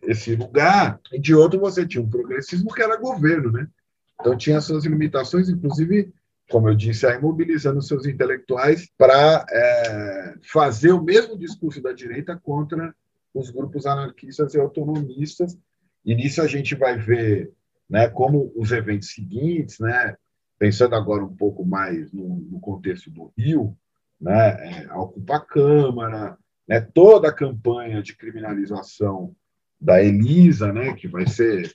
[SPEAKER 8] esse lugar, e de outro você tinha um progressismo que era governo, né? Então tinha suas limitações, inclusive como eu disse, aí mobilizando seus intelectuais para é, fazer o mesmo discurso da direita contra os grupos anarquistas e autonomistas. E nisso a gente vai ver né, como os eventos seguintes, né, pensando agora um pouco mais no, no contexto do Rio, né, é, a Ocupa Câmara, né, toda a campanha de criminalização da Elisa, né, que vai ser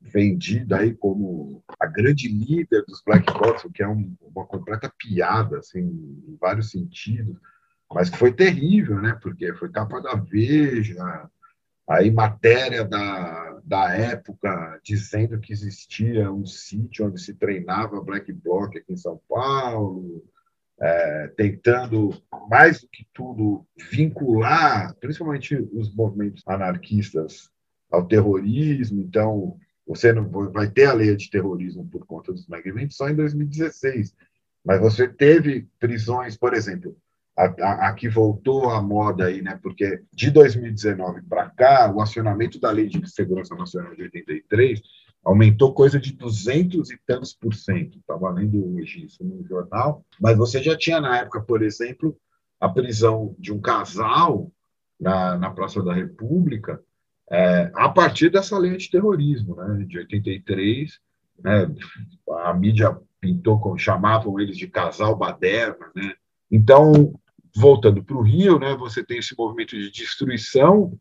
[SPEAKER 8] vendida aí como a grande líder dos black blocs, o que é um, uma completa piada, assim, em vários sentidos, mas que foi terrível, né, porque foi capa da Veja, aí matéria da, da época dizendo que existia um sítio onde se treinava black bloc aqui em São Paulo, é, tentando, mais do que tudo, vincular, principalmente os movimentos anarquistas, ao terrorismo. Então, você não vai ter a lei de terrorismo por conta dos mega eventos só em 2016. Mas você teve prisões, por exemplo, aqui voltou a moda aí, né? Porque de 2019 para cá, o acionamento da Lei de Segurança Nacional de 83 aumentou coisa de 200 e tantos por cento. Estava lendo hoje isso no jornal. Mas você já tinha na época, por exemplo, a prisão de um casal na, na Praça da República é, a partir dessa lei de terrorismo, né, de 83, né, a mídia pintou, com, chamavam eles de casal baderna, né, então, voltando para o Rio, né, você tem esse movimento de destruição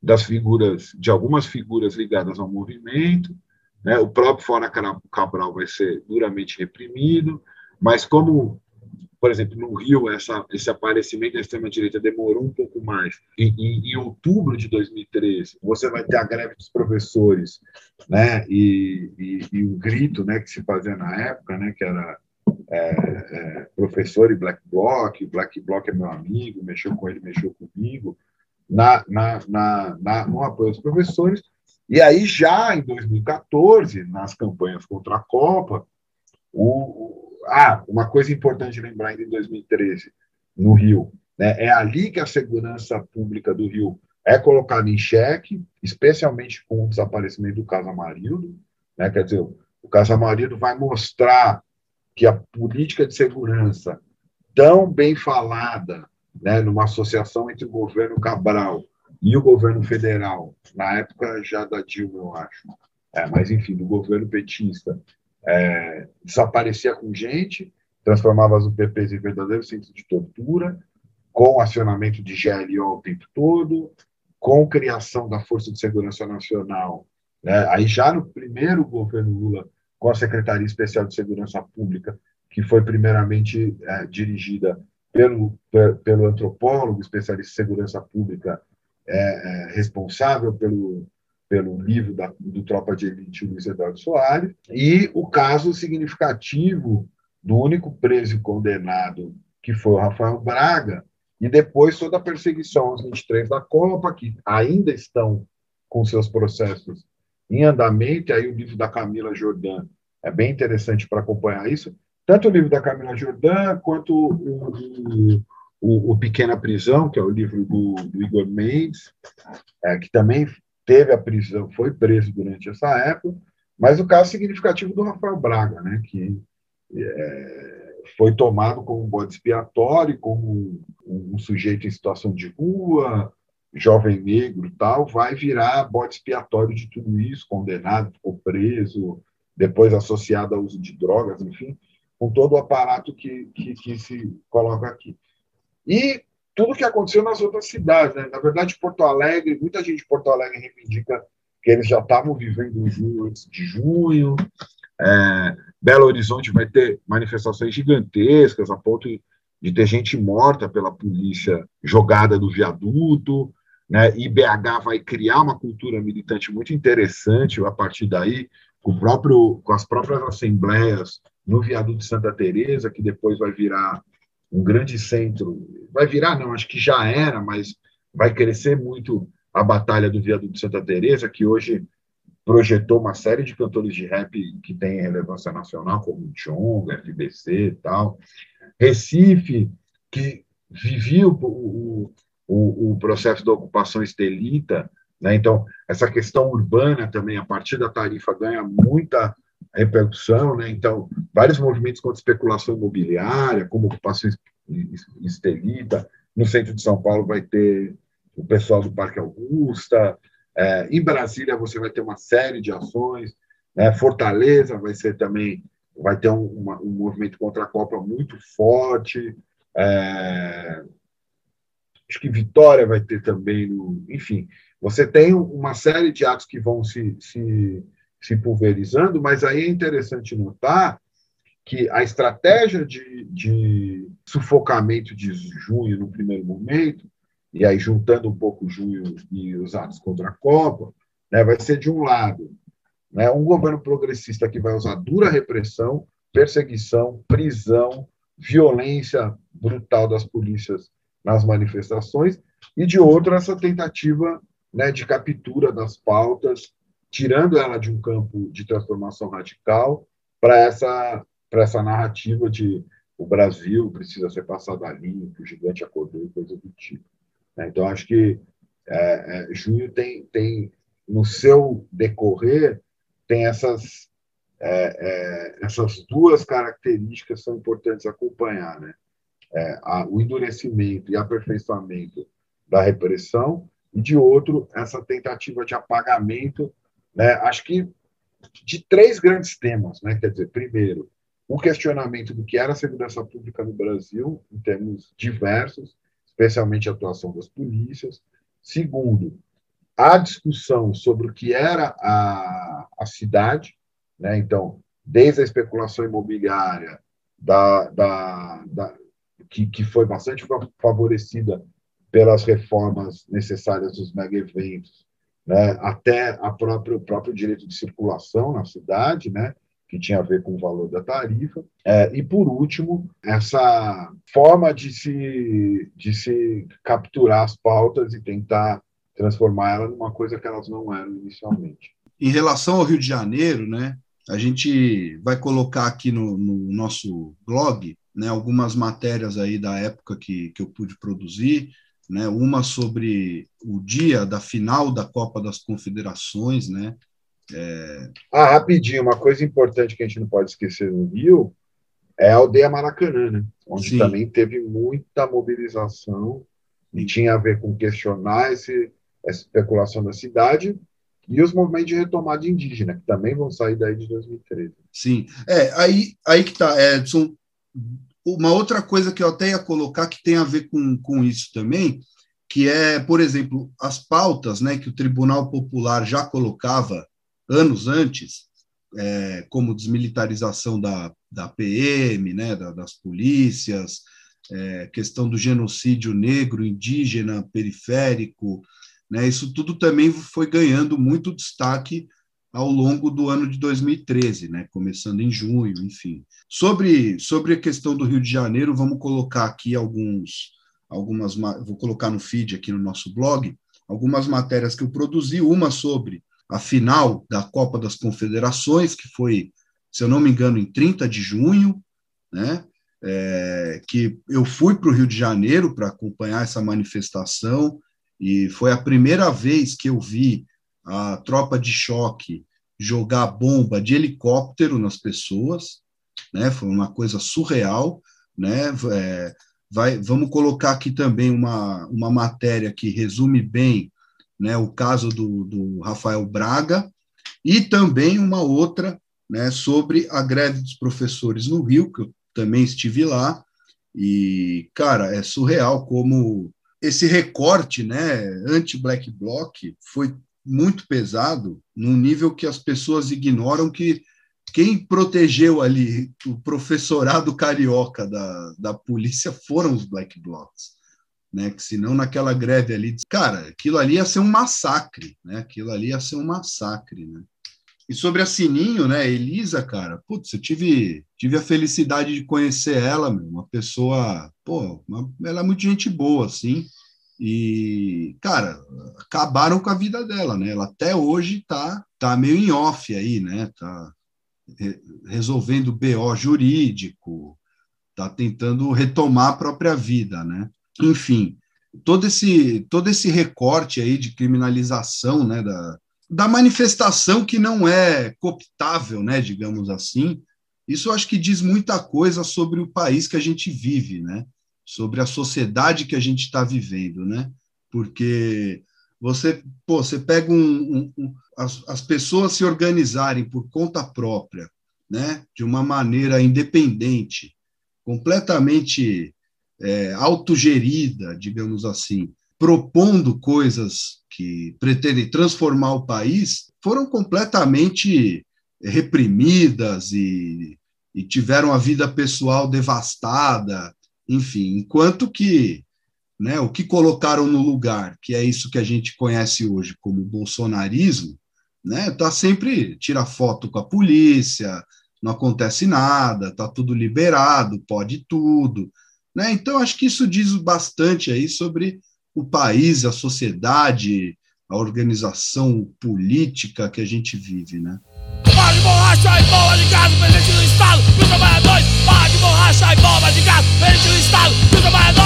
[SPEAKER 8] das figuras, de algumas figuras ligadas ao movimento, né, o próprio Fora Cabral vai ser duramente reprimido, mas como por exemplo, no Rio, essa, esse aparecimento da extrema-direita demorou um pouco mais. E, e, em outubro de 2013, você vai ter a greve dos professores, né? E, e, e o grito, né, que se fazia na época, né, que era é, é, professor e Black Bloc, Black Bloc é meu amigo, mexeu com ele, mexeu comigo, na, na, na, na, no apoio aos professores. E aí, já em 2014, nas campanhas contra a Copa, o, ah, uma coisa importante lembrar ainda em 2013, no Rio, né, é ali que a segurança pública do Rio é colocada em xeque, especialmente com o desaparecimento do caso Amarildo. Né, quer dizer, o caso Amarildo vai mostrar que a política de segurança, tão bem falada, né, numa associação entre o governo Cabral e o governo federal, na época já da Dilma, eu acho, é, mas enfim, do governo petista, é, desaparecia com gente, transformava as UPPs em verdadeiros centros de tortura, com acionamento de GLO o tempo todo, com criação da Força de Segurança Nacional, né? aí já no primeiro governo Lula, com a Secretaria Especial de Segurança Pública, que foi primeiramente é, dirigida pelo, pelo antropólogo, especialista em segurança pública, é, é, responsável pelo pelo livro da, do Tropa de Elite, Luiz Eduardo Soares, e o caso significativo do único preso condenado, que foi o Rafael Braga, e depois toda a perseguição aos 23 da Copa, que ainda estão com seus processos em andamento, aí o livro da Camila Jordan é bem interessante para acompanhar isso, tanto o livro da Camila Jordan, quanto o, o, o, Pequena Prisão, que é o livro do, do Igor Mendes, é, que também teve a prisão, foi preso durante essa época, mas o caso significativo do Rafael Braga, né, que é, foi tomado como um bode expiatório, como um, um, sujeito em situação de rua, jovem negro tal, vai virar bode expiatório de tudo isso, condenado, ficou preso, depois associado ao uso de drogas, enfim, com todo o aparato que, que, que se coloca aqui. E tudo que aconteceu nas outras cidades. Né? Na verdade, Porto Alegre, muita gente de Porto Alegre reivindica que eles já estavam vivendo o junho antes de junho. É, Belo Horizonte vai ter manifestações gigantescas, a ponto de ter gente morta pela polícia jogada do viaduto. Né? E BH vai criar uma cultura militante muito interessante a partir daí, com, próprio, com as próprias assembleias no viaduto de Santa Teresa, que depois vai virar um grande centro. Vai virar, não, acho que já era, mas vai crescer muito a Batalha do Viaduto de Santa Teresa, que hoje projetou uma série de cantores de rap que têm relevância nacional, como Chong, FBC e tal. Recife, que vivia o, o, o processo da ocupação estelita, né? então essa questão urbana também, a partir da tarifa, ganha muita repercussão, né? Então, vários movimentos contra especulação imobiliária, como ocupação estelita. No centro de São Paulo vai ter o pessoal do Parque Augusta. É, em Brasília você vai ter uma série de ações. Né? Fortaleza vai ser também vai ter um, uma, um movimento contra a Copa muito forte. É, acho que Vitória vai ter também, no, enfim, você tem uma série de atos que vão se, se, se pulverizando, mas aí é interessante notar que a estratégia de, de sufocamento de junho no primeiro momento, e aí juntando um pouco junho e os atos contra a Copa, né, vai ser de um lado né, um governo progressista que vai usar dura repressão, perseguição, prisão, violência brutal das polícias nas manifestações, e de outro essa tentativa né, de captura das pautas, tirando ela de um campo de transformação radical para essa, essa narrativa de o Brasil precisa ser passado a limpo, o gigante acordou e coisa do tipo. Né? Então, acho que é, é, junho tem, tem, no seu decorrer, tem essas, é, é essas duas características que são importantes acompanhar. Né? É, a, o endurecimento e aperfeiçoamento da repressão e de outro, essa tentativa de apagamento, né, acho que de três grandes temas, né, quer dizer, primeiro, o questionamento do que era a segurança pública no Brasil, em termos diversos, especialmente a atuação das polícias. Segundo, a discussão sobre o que era a, a cidade, né? então, desde a especulação imobiliária, da, da, da que, que foi bastante favorecida pelas reformas necessárias dos mega-eventos, né, até a própria, o próprio direito de circulação na cidade, né, que tinha a ver com o valor da tarifa. É, e, por último, essa forma de se, de se capturar as pautas e tentar transformar elas numa coisa que elas não eram inicialmente.
[SPEAKER 3] Em relação ao Rio de Janeiro, né, a gente vai colocar aqui no, no nosso blog né, algumas matérias aí da época que, que eu pude produzir, né, uma sobre o dia da final da Copa das Confederações, né?
[SPEAKER 8] É... Ah, rapidinho, uma coisa importante que a gente não pode esquecer no Rio é a aldeia Maracanã, né? Onde Sim. também teve muita mobilização e tinha a ver com questionar esse, essa especulação da cidade e os movimentos de retomada indígena, que também vão sair daí de 2013.
[SPEAKER 3] Sim, é, aí, aí que tá, Edson, uma outra coisa que eu até ia colocar que tem a ver com, com isso também, que é, por exemplo, as pautas né, que o Tribunal Popular já colocava anos antes, é, como desmilitarização da, da PM, né, da, das polícias, é, questão do genocídio negro, indígena, periférico, né, isso tudo também foi ganhando muito destaque ao longo do ano de 2013, né, começando em junho, enfim. Sobre, sobre a questão do Rio de Janeiro, vamos colocar aqui alguns, algumas, vou colocar no feed aqui no nosso blog, algumas matérias que eu produzi, uma sobre a final da Copa das Confederações, que foi, se eu não me engano, em 30 de junho, né, é, que eu fui para o Rio de Janeiro para acompanhar essa manifestação, e foi a primeira vez que eu vi a tropa de choque jogar bomba de helicóptero nas pessoas, né? Foi uma coisa surreal, né? É, vai, vamos colocar aqui também uma, uma matéria que resume bem, né? O caso do, do Rafael Braga e também uma outra, né? Sobre a greve dos professores no Rio, que eu também estive lá e cara é surreal como esse recorte, né? Anti-black bloc foi muito pesado, num nível que as pessoas ignoram que quem protegeu ali o professorado carioca da, da polícia foram os black blocs, né? Que senão naquela greve ali, cara, aquilo ali ia ser um massacre, né? Aquilo ali ia ser um massacre, né? E sobre a Sininho, né, Elisa, cara, putz, eu tive, tive a felicidade de conhecer ela, meu, uma pessoa, pô, uma, ela é muito gente boa, assim, e, cara, acabaram com a vida dela, né? Ela até hoje tá, tá meio em off aí, né? Tá resolvendo BO jurídico, tá tentando retomar a própria vida, né? Enfim, todo esse todo esse recorte aí de criminalização, né, da, da manifestação que não é cooptável, né, digamos assim. Isso acho que diz muita coisa sobre o país que a gente vive, né? Sobre a sociedade que a gente está vivendo, né? Porque você, pô, você pega um, um, um, as, as pessoas se organizarem por conta própria, né? De uma maneira independente, completamente é, autogerida, digamos assim, propondo coisas que pretendem transformar o país, foram completamente reprimidas e, e tiveram a vida pessoal devastada, enfim, enquanto que né, o que colocaram no lugar, que é isso que a gente conhece hoje como bolsonarismo, né, tá sempre tira foto com a polícia, não acontece nada, tá tudo liberado, pode tudo, né? Então acho que isso diz bastante aí sobre o país, a sociedade, a organização política que a gente vive, né?
[SPEAKER 15] Pode borracha e bola de gás, presente no Estado, para trabalhadores. Pode borracha e bomba de gás, presente no Estado, para trabalhadores.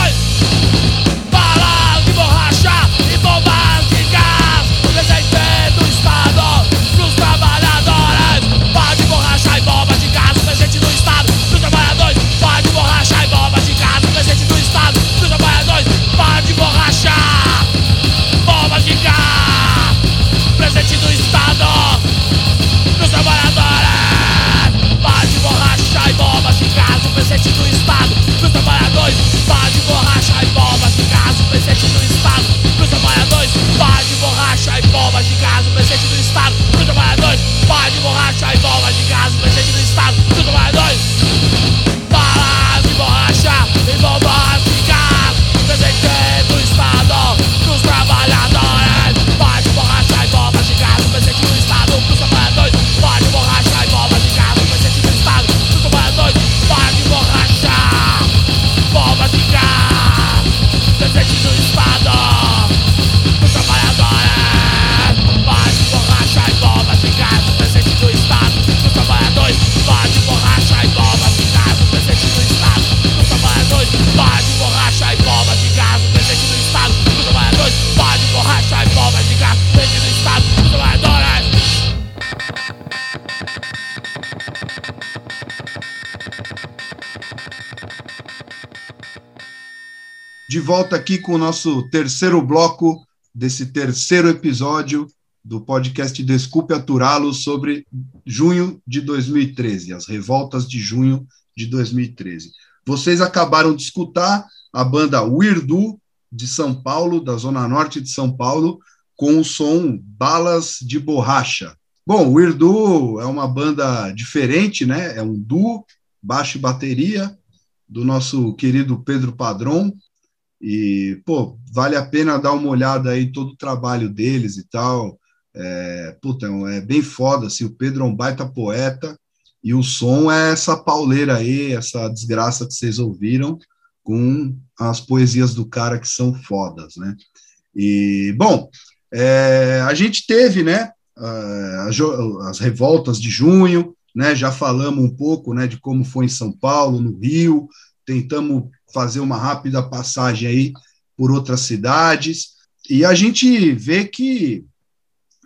[SPEAKER 3] Volta aqui com o nosso terceiro bloco desse terceiro episódio do podcast Desculpe Aturá-lo sobre junho de 2013, as revoltas de junho de 2013. Vocês acabaram de escutar a banda Weirdo de São Paulo, da zona norte de São Paulo, com o som Balas de Borracha. Bom, Weirdo é uma banda diferente, né? É um duo, baixo e bateria, do nosso querido Pedro Padron, e, pô, vale a pena dar uma olhada aí todo o trabalho deles e tal. É, puta, é bem foda, assim, o Pedro é um baita poeta e o som é essa pauleira aí, essa desgraça que vocês ouviram com as poesias do cara que são fodas, né? E, bom, é, a gente teve, né, as revoltas de junho, né, já falamos um pouco, né, de como foi em São Paulo, no Rio, tentamos fazer uma rápida passagem aí por outras cidades, e a gente vê que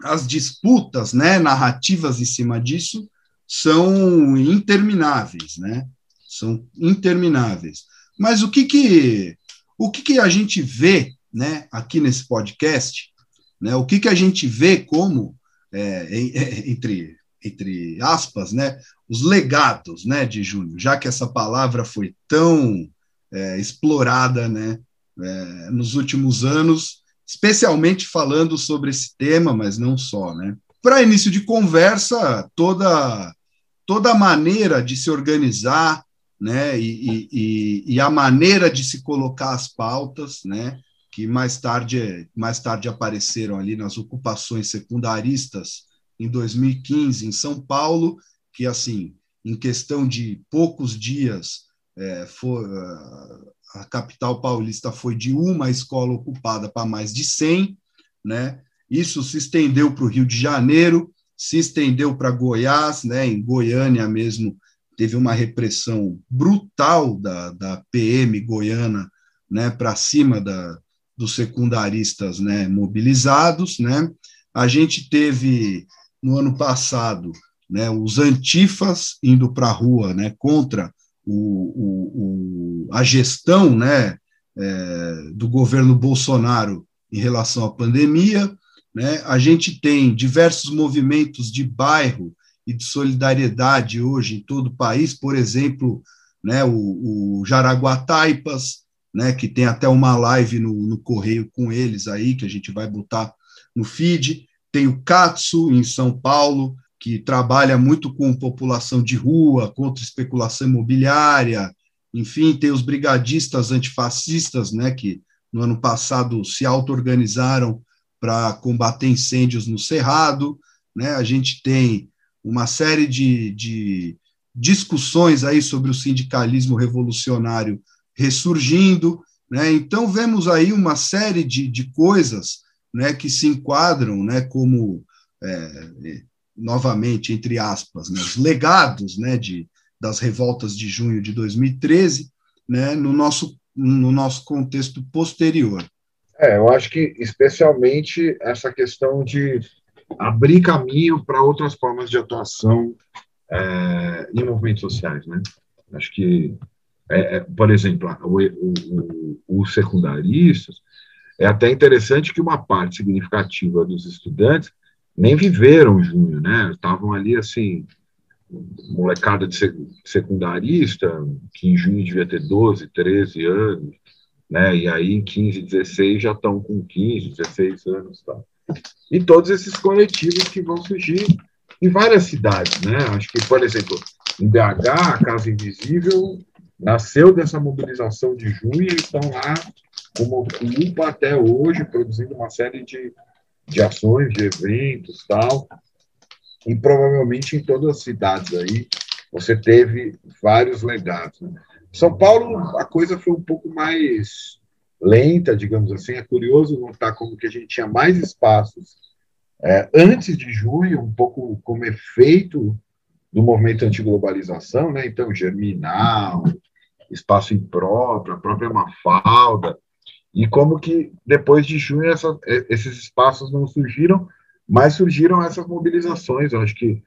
[SPEAKER 3] as disputas, né, narrativas em cima disso são intermináveis, né? São intermináveis. Mas o que que o que que a gente vê, né, aqui nesse podcast, né? O que que a gente vê como é, entre entre aspas, né, os legados, né, de Júnior, já que essa palavra foi tão é, explorada, né, é, nos últimos anos, especialmente falando sobre esse tema, mas não só, né. Para início de conversa, toda toda a maneira de se organizar, né, e, e, e a maneira de se colocar as pautas, né, que mais tarde mais tarde apareceram ali nas ocupações secundaristas em 2015 em São Paulo, que assim, em questão de poucos dias, é, a capital paulista foi de uma escola ocupada para mais de 100, né? Isso se estendeu para o Rio de Janeiro, se estendeu para Goiás, né? Em Goiânia mesmo teve uma repressão brutal da, da PM goiana, né? Para cima da, dos secundaristas, né? Mobilizados, né? a gente teve no ano passado né, os antifas indo para a rua né, contra o, o, o, a gestão né, é, do governo Bolsonaro em relação à pandemia. Né? A gente tem diversos movimentos de bairro e de solidariedade hoje em todo o país, por exemplo, né, o, o Jaraguataipas, né, que tem até uma live no, no Correio com eles aí, que a gente vai botar no feed. Tem o Katsu, em São Paulo, que trabalha muito com população de rua, contra especulação imobiliária. Enfim, tem os brigadistas antifascistas, né, que no ano passado se auto-organizaram para combater incêndios no Cerrado. Né? A gente tem uma série de, de discussões aí sobre o sindicalismo revolucionário ressurgindo. Né? Então, vemos aí uma série de, de coisas né, que se enquadram né, como, é, novamente, entre aspas, né, os legados né, de, das revoltas de junho de 2013 né, no, nosso, no nosso contexto posterior.
[SPEAKER 8] É, eu acho que especialmente essa questão de abrir caminho para outras formas de atuação é, em movimentos sociais, né? Acho que, é, é, por exemplo, o, os secundaristas, é até interessante que uma parte significativa dos estudantes nem viveram junho, né? Estavam ali, assim, molecada de secundarista, que em junho devia ter 12, 13 anos, né? E aí, 15, 16 já estão com 15, 16 anos, tá? E todos esses coletivos que vão surgir em várias cidades, né? Acho que, por exemplo, em BH, a Casa Invisível nasceu dessa mobilização de junho e estão lá como culpa até hoje, produzindo uma série de, de ações, de eventos tal. E provavelmente em todas as cidades aí você teve vários legados. Né? São Paulo, a coisa foi um pouco mais lenta, digamos assim. É curioso notar como que a gente tinha mais espaços é, antes de junho, um pouco como efeito do movimento antiglobalização, né? Então, Germinal, Espaço Impróprio, a própria Mafalda, e como que depois de junho essa, esses espaços não surgiram, mas surgiram essas mobilizações. Eu acho que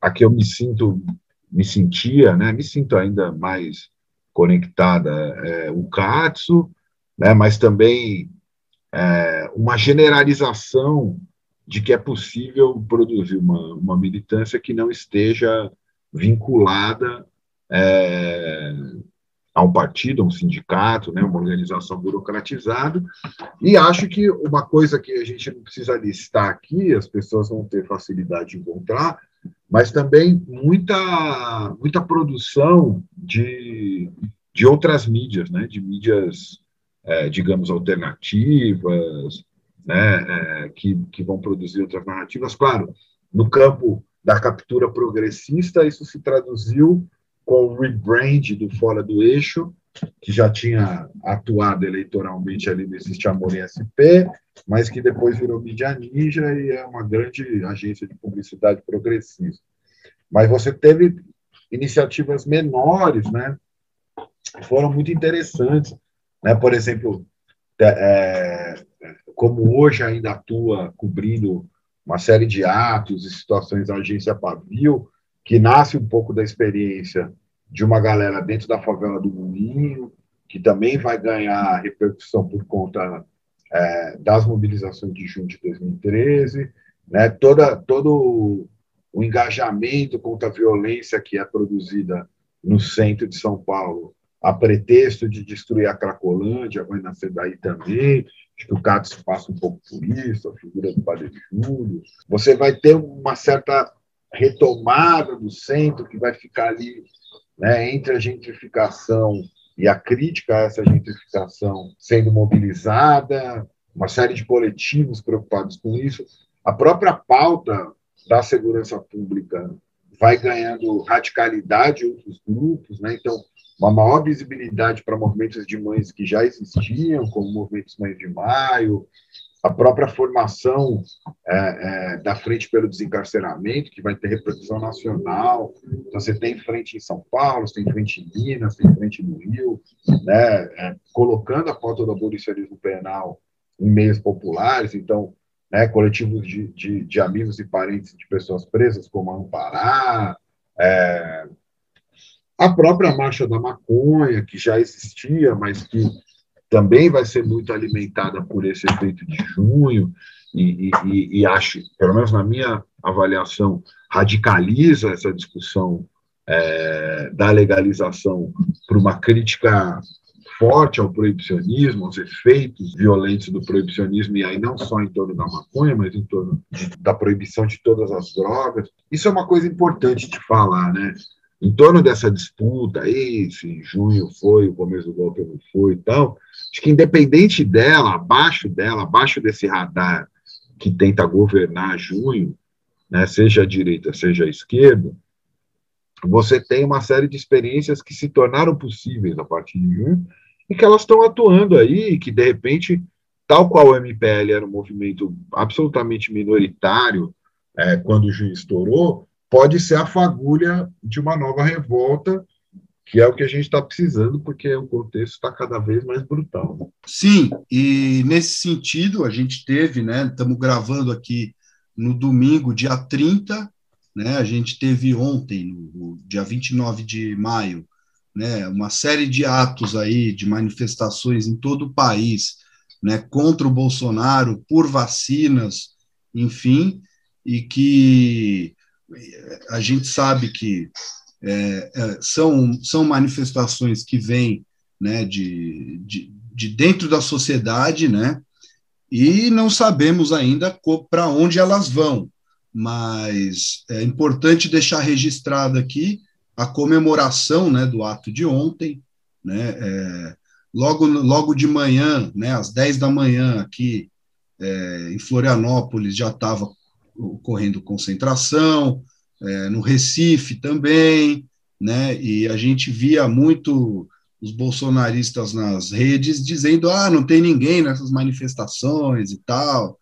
[SPEAKER 8] aqui eu me sinto, me sentia, né? Me sinto ainda mais conectada é, o Katsu, né? Mas também é, uma generalização de que é possível produzir uma, uma militância que não esteja vinculada é, a um partido, a um sindicato, né, uma organização burocratizada, e acho que uma coisa que a gente não precisa listar aqui, as pessoas vão ter facilidade de encontrar, mas também muita, muita produção de, de outras mídias, né, de mídias, é, digamos, alternativas, né, é, que, que vão produzir outras narrativas. Claro, no campo da captura progressista, isso se traduziu com o rebrand do Fora do Eixo, que já tinha atuado eleitoralmente ali no Existe Amor em SP, mas que depois virou Mídia Ninja e é uma grande agência de publicidade progressista. Mas você teve iniciativas menores, né, foram muito interessantes, né, por exemplo, é, como hoje ainda atua cobrindo uma série de atos e situações da agência Pavio, que nasce um pouco da experiência de uma galera dentro da favela do Moinho, que também vai ganhar repercussão por conta é, das mobilizações de junho de 2013, né? Toda, todo o engajamento contra a violência que é produzida no centro de São Paulo, a pretexto de destruir a Cracolândia, vai nascer daí também. Acho que o Cato passa um pouco por isso, a figura do Padre Júlio. Você vai ter uma certa retomada do centro que vai ficar ali né, entre a gentrificação e a crítica a essa gentrificação sendo mobilizada, uma série de coletivos preocupados com isso. A própria pauta da segurança pública vai ganhando radicalidade em outros grupos, né? Então, uma maior visibilidade para movimentos de mães que já existiam, como movimentos Mães de Maio, a própria formação é, é, da Frente pelo Desencarceramento, que vai ter repercussão nacional. Então, você tem frente em São Paulo, você tem frente em Minas, tem frente no Rio, né, é, colocando a pauta do abolicionismo penal em meios populares. Então, né, coletivos de, de, de, amigos e parentes de pessoas presas, como a Ampará, é, a própria Marcha da Maconha, que já existia, mas que também vai ser muito alimentada por esse efeito de junho, e, e, e acho, pelo menos na minha avaliação, radicaliza essa discussão é, da legalização para uma crítica forte ao proibicionismo, aos efeitos violentos do proibicionismo, e aí não só em torno da maconha, mas em torno da proibição de todas as drogas. Isso é uma coisa importante de falar, né? Em torno dessa disputa aí, se junho foi, o começo do golpe não foi e tal, acho que independente dela, abaixo dela, abaixo desse radar que tenta governar junho, né, seja a direita, seja a esquerda, você tem uma série de experiências que se tornaram possíveis a partir de junho, e que elas estão atuando aí, que de repente, tal qual o MPL era um movimento absolutamente minoritário é, quando o juiz estourou, pode ser a fagulha de uma nova revolta, que é o que a gente está precisando, porque o contexto está cada vez mais brutal.
[SPEAKER 3] Sim, e nesse sentido, a gente teve, né? Estamos gravando aqui no domingo, dia 30, né? A gente teve ontem, no dia 29 de maio, né, uma série de atos aí, de manifestações em todo o país, né, contra o Bolsonaro, por vacinas, enfim, e que a gente sabe que é, é, são, são manifestações que vêm né, de, de, de dentro da sociedade, né, e não sabemos ainda para onde elas vão, mas é importante deixar registrado aqui a comemoração né, do ato de ontem, né, é, logo, logo de manhã, né, às 10 da manhã, aqui é, em Florianópolis já estava ocorrendo concentração, é, no Recife também, né, e a gente via muito os bolsonaristas nas redes dizendo, ah, não tem ninguém nessas manifestações e tal,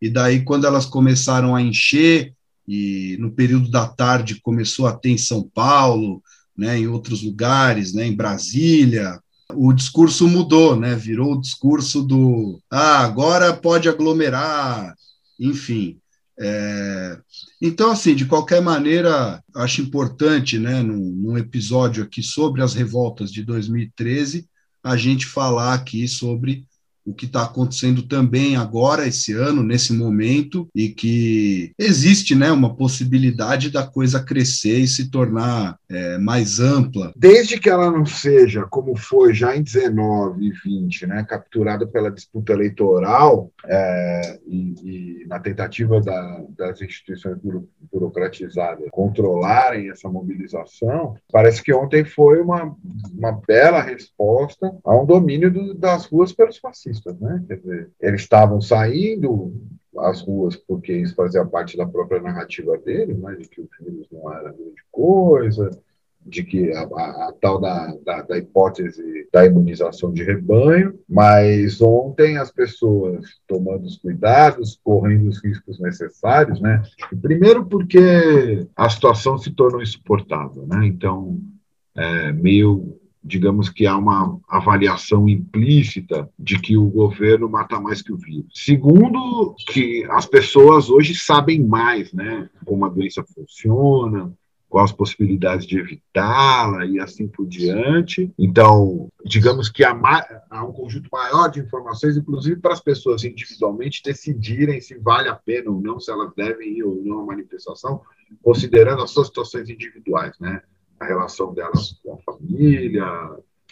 [SPEAKER 3] e daí quando elas começaram a encher, e no período da tarde começou a ter em São Paulo, né, em outros lugares, né, em Brasília. O discurso mudou, né, virou o discurso do ah, agora pode aglomerar, enfim. É, então, assim, de qualquer maneira, acho importante, né, num, num episódio aqui sobre as revoltas de 2013, a gente falar aqui sobre o que está acontecendo também agora, esse ano, nesse momento, e que existe né, uma possibilidade da coisa crescer e se tornar é, mais ampla.
[SPEAKER 8] Desde que ela não seja, como foi já em 19 e 20, né, capturada pela disputa eleitoral é, e, e, na tentativa da, das instituições buro, burocratizadas controlarem essa mobilização, parece que ontem foi uma, uma bela resposta a um domínio do, das ruas pelos fascistas né? Quer dizer, eles estavam saindo às ruas porque isso fazia parte da própria narrativa deles, né? De que o vírus não era grande coisa, de que a, a, a tal da, da, da, hipótese da imunização de rebanho, mas ontem as pessoas tomando os cuidados, correndo os riscos necessários, né? Primeiro porque a situação se tornou insuportável, né? Então, é, meio digamos que há uma avaliação implícita de que o governo mata mais que o vírus. Segundo, que as pessoas hoje sabem mais, né, como a doença funciona, quais as possibilidades de evitá-la e assim por diante. Então, digamos que há, há, um conjunto maior de informações, inclusive para as pessoas individualmente decidirem se vale a pena ou não, se elas devem ir ou não à manifestação, considerando as suas situações individuais, né? A relação delas com a família,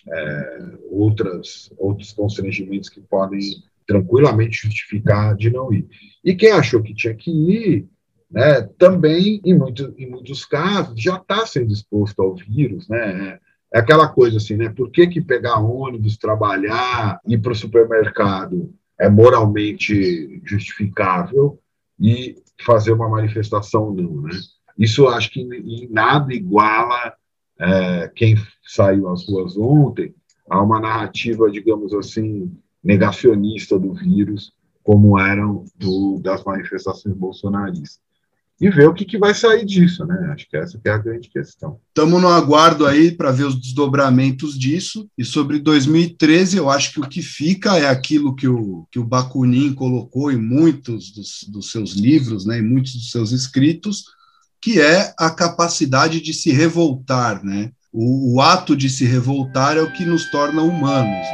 [SPEAKER 8] é, outras, outros constrangimentos que podem tranquilamente justificar de não ir. E quem achou que tinha que ir, né, também, em, muito, em muitos casos, já está sendo exposto ao vírus, né, é aquela coisa assim, né, por que, que pegar ônibus, trabalhar, ir para o supermercado é moralmente justificável e fazer uma manifestação não, né? Isso acho que em nada iguala é, quem saiu às ruas ontem a uma narrativa, digamos assim, negacionista do vírus, como eram do, das manifestações bolsonaristas. e ver o que, que vai sair disso, né? Acho que essa que é a grande questão.
[SPEAKER 3] Estamos no aguardo aí para ver os desdobramentos disso. E sobre 2013, eu acho que o que fica é aquilo que o, que o Bakunin colocou em muitos dos, dos seus livros, né, em muitos dos seus escritos, que é a capacidade de se revoltar, né? O, o ato de se revoltar é o que nos torna humanos.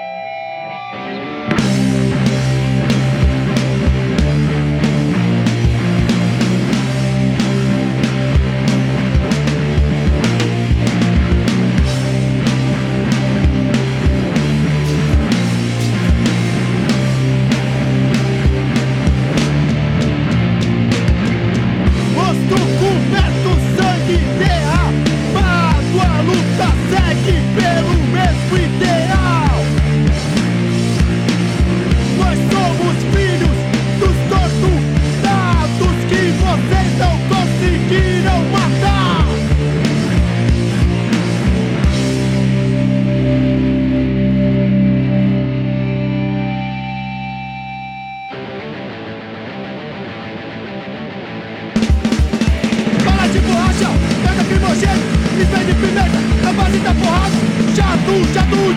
[SPEAKER 3] Bom,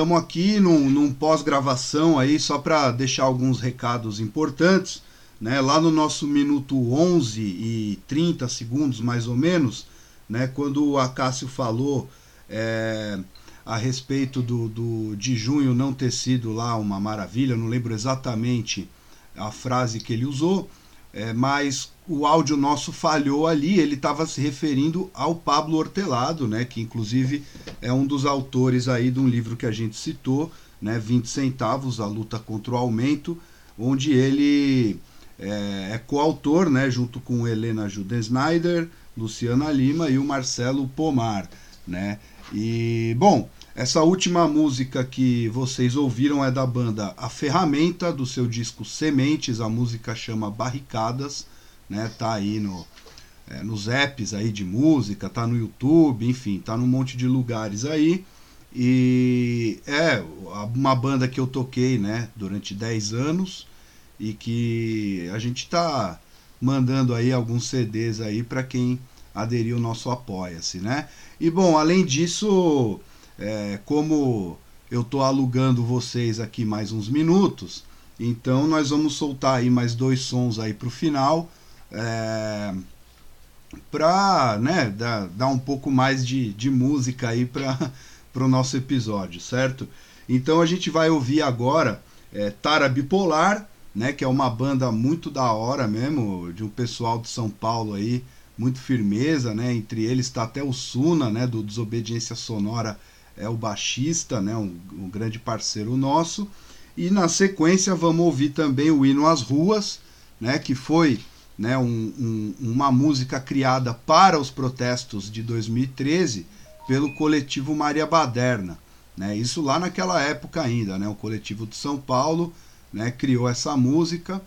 [SPEAKER 3] estamos aqui num, num pós-gravação aí, só para deixar alguns recados importantes. Né? Lá no nosso minuto 11 e 30 segundos, mais ou menos, né? quando o Acácio falou é, a respeito do, do, de junho não ter sido lá uma maravilha, não lembro exatamente a frase que ele usou, é, mas o áudio nosso falhou ali, ele estava se referindo ao Pablo Hortelado, né, que inclusive é um dos autores aí de um livro que a gente citou, né, 20 centavos, a luta contra o aumento, onde ele é, é coautor, né, junto com Helena Juden Snyder, Luciana Lima e o Marcelo Pomar, né, e bom, essa última música que vocês ouviram é da banda A Ferramenta, do seu disco Sementes. A música chama Barricadas, né? Tá aí no, é, nos apps aí de música, tá no YouTube, enfim, tá num monte de lugares aí. E é uma banda que eu toquei, né, durante 10 anos e que a gente tá mandando aí alguns CDs aí para quem aderiu ao nosso apoia-se, né? E bom, além disso, é, como eu estou alugando vocês aqui mais uns minutos, então nós vamos soltar aí mais dois sons aí para o final, é, para né, dar, dar um pouco mais de, de música aí para o nosso episódio, certo? Então a gente vai ouvir agora é, Tara Bipolar, né, que é uma banda muito da hora mesmo, de um pessoal de São Paulo aí, muito firmeza, né? Entre eles está até o Suna, né, do Desobediência Sonora é o baixista, né, um, um grande parceiro nosso. E na sequência vamos ouvir também o hino às ruas, né, que foi né, um, um, uma música criada para os protestos de 2013 pelo coletivo Maria Baderna. Né, isso lá naquela época ainda, né, o coletivo de São Paulo né, criou essa música.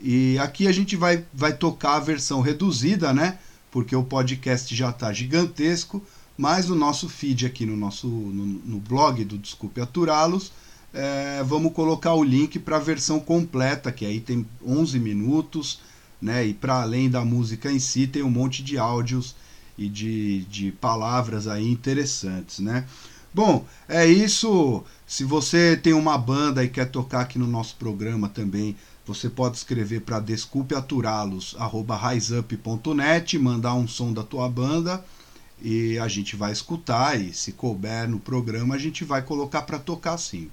[SPEAKER 3] E aqui a gente vai, vai tocar a versão reduzida, né, porque o podcast já está gigantesco mas no nosso feed aqui no nosso no, no blog do Desculpe Aturá-los, é, vamos colocar o link para a versão completa, que aí tem 11 minutos, né? E para além da música em si, tem um monte de áudios e de, de palavras aí interessantes, né?
[SPEAKER 10] Bom, é isso. Se você tem uma banda e quer tocar aqui no nosso programa também, você pode escrever para desculpeaturalos@raisup.net, mandar um som da tua banda e a gente vai escutar e se couber no programa a gente vai colocar para tocar sim.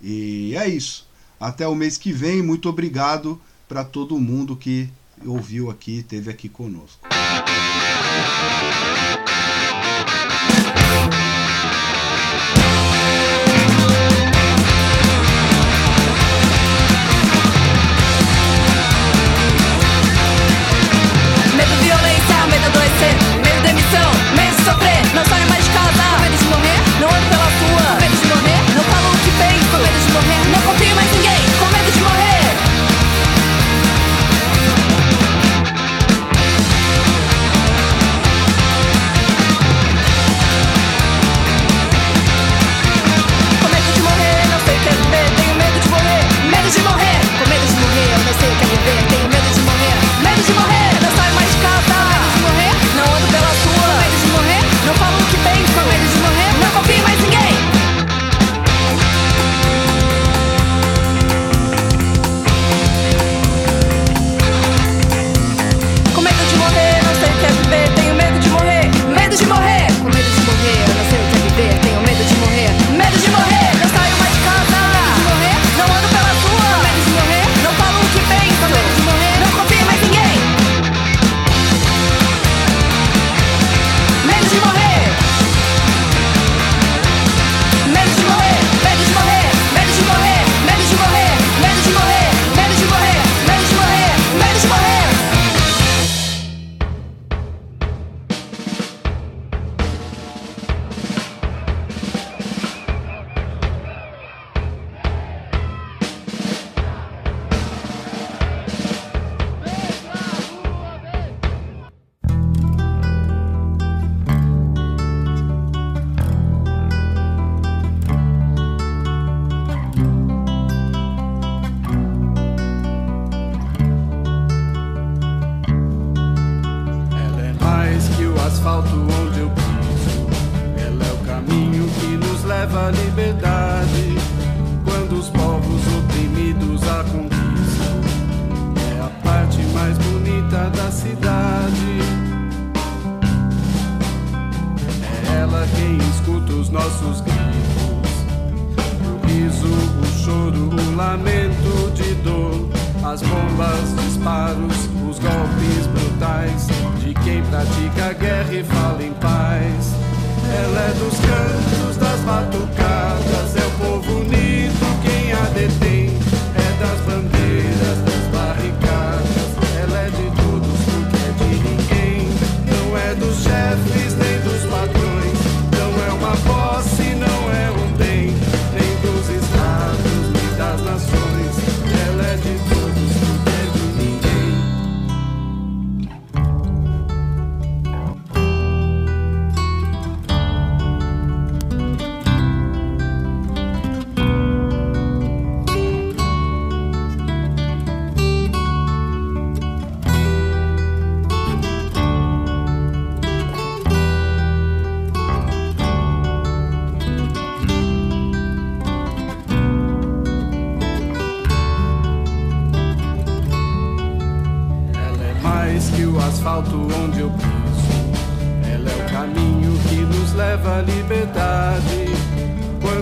[SPEAKER 10] E é isso. Até o mês que vem. Muito obrigado para todo mundo que ouviu aqui, teve aqui conosco.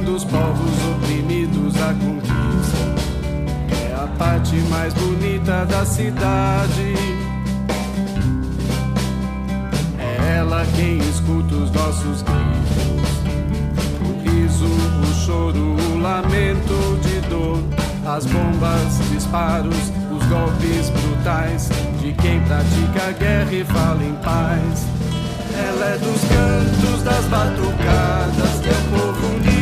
[SPEAKER 17] dos povos oprimidos a conquista. É a parte mais bonita da cidade. É ela quem escuta os nossos gritos. O riso, o choro, o lamento de dor. As bombas, disparos, os golpes brutais de quem pratica a guerra e fala em paz. Ela é dos cantos das batucadas, teu é povo unido.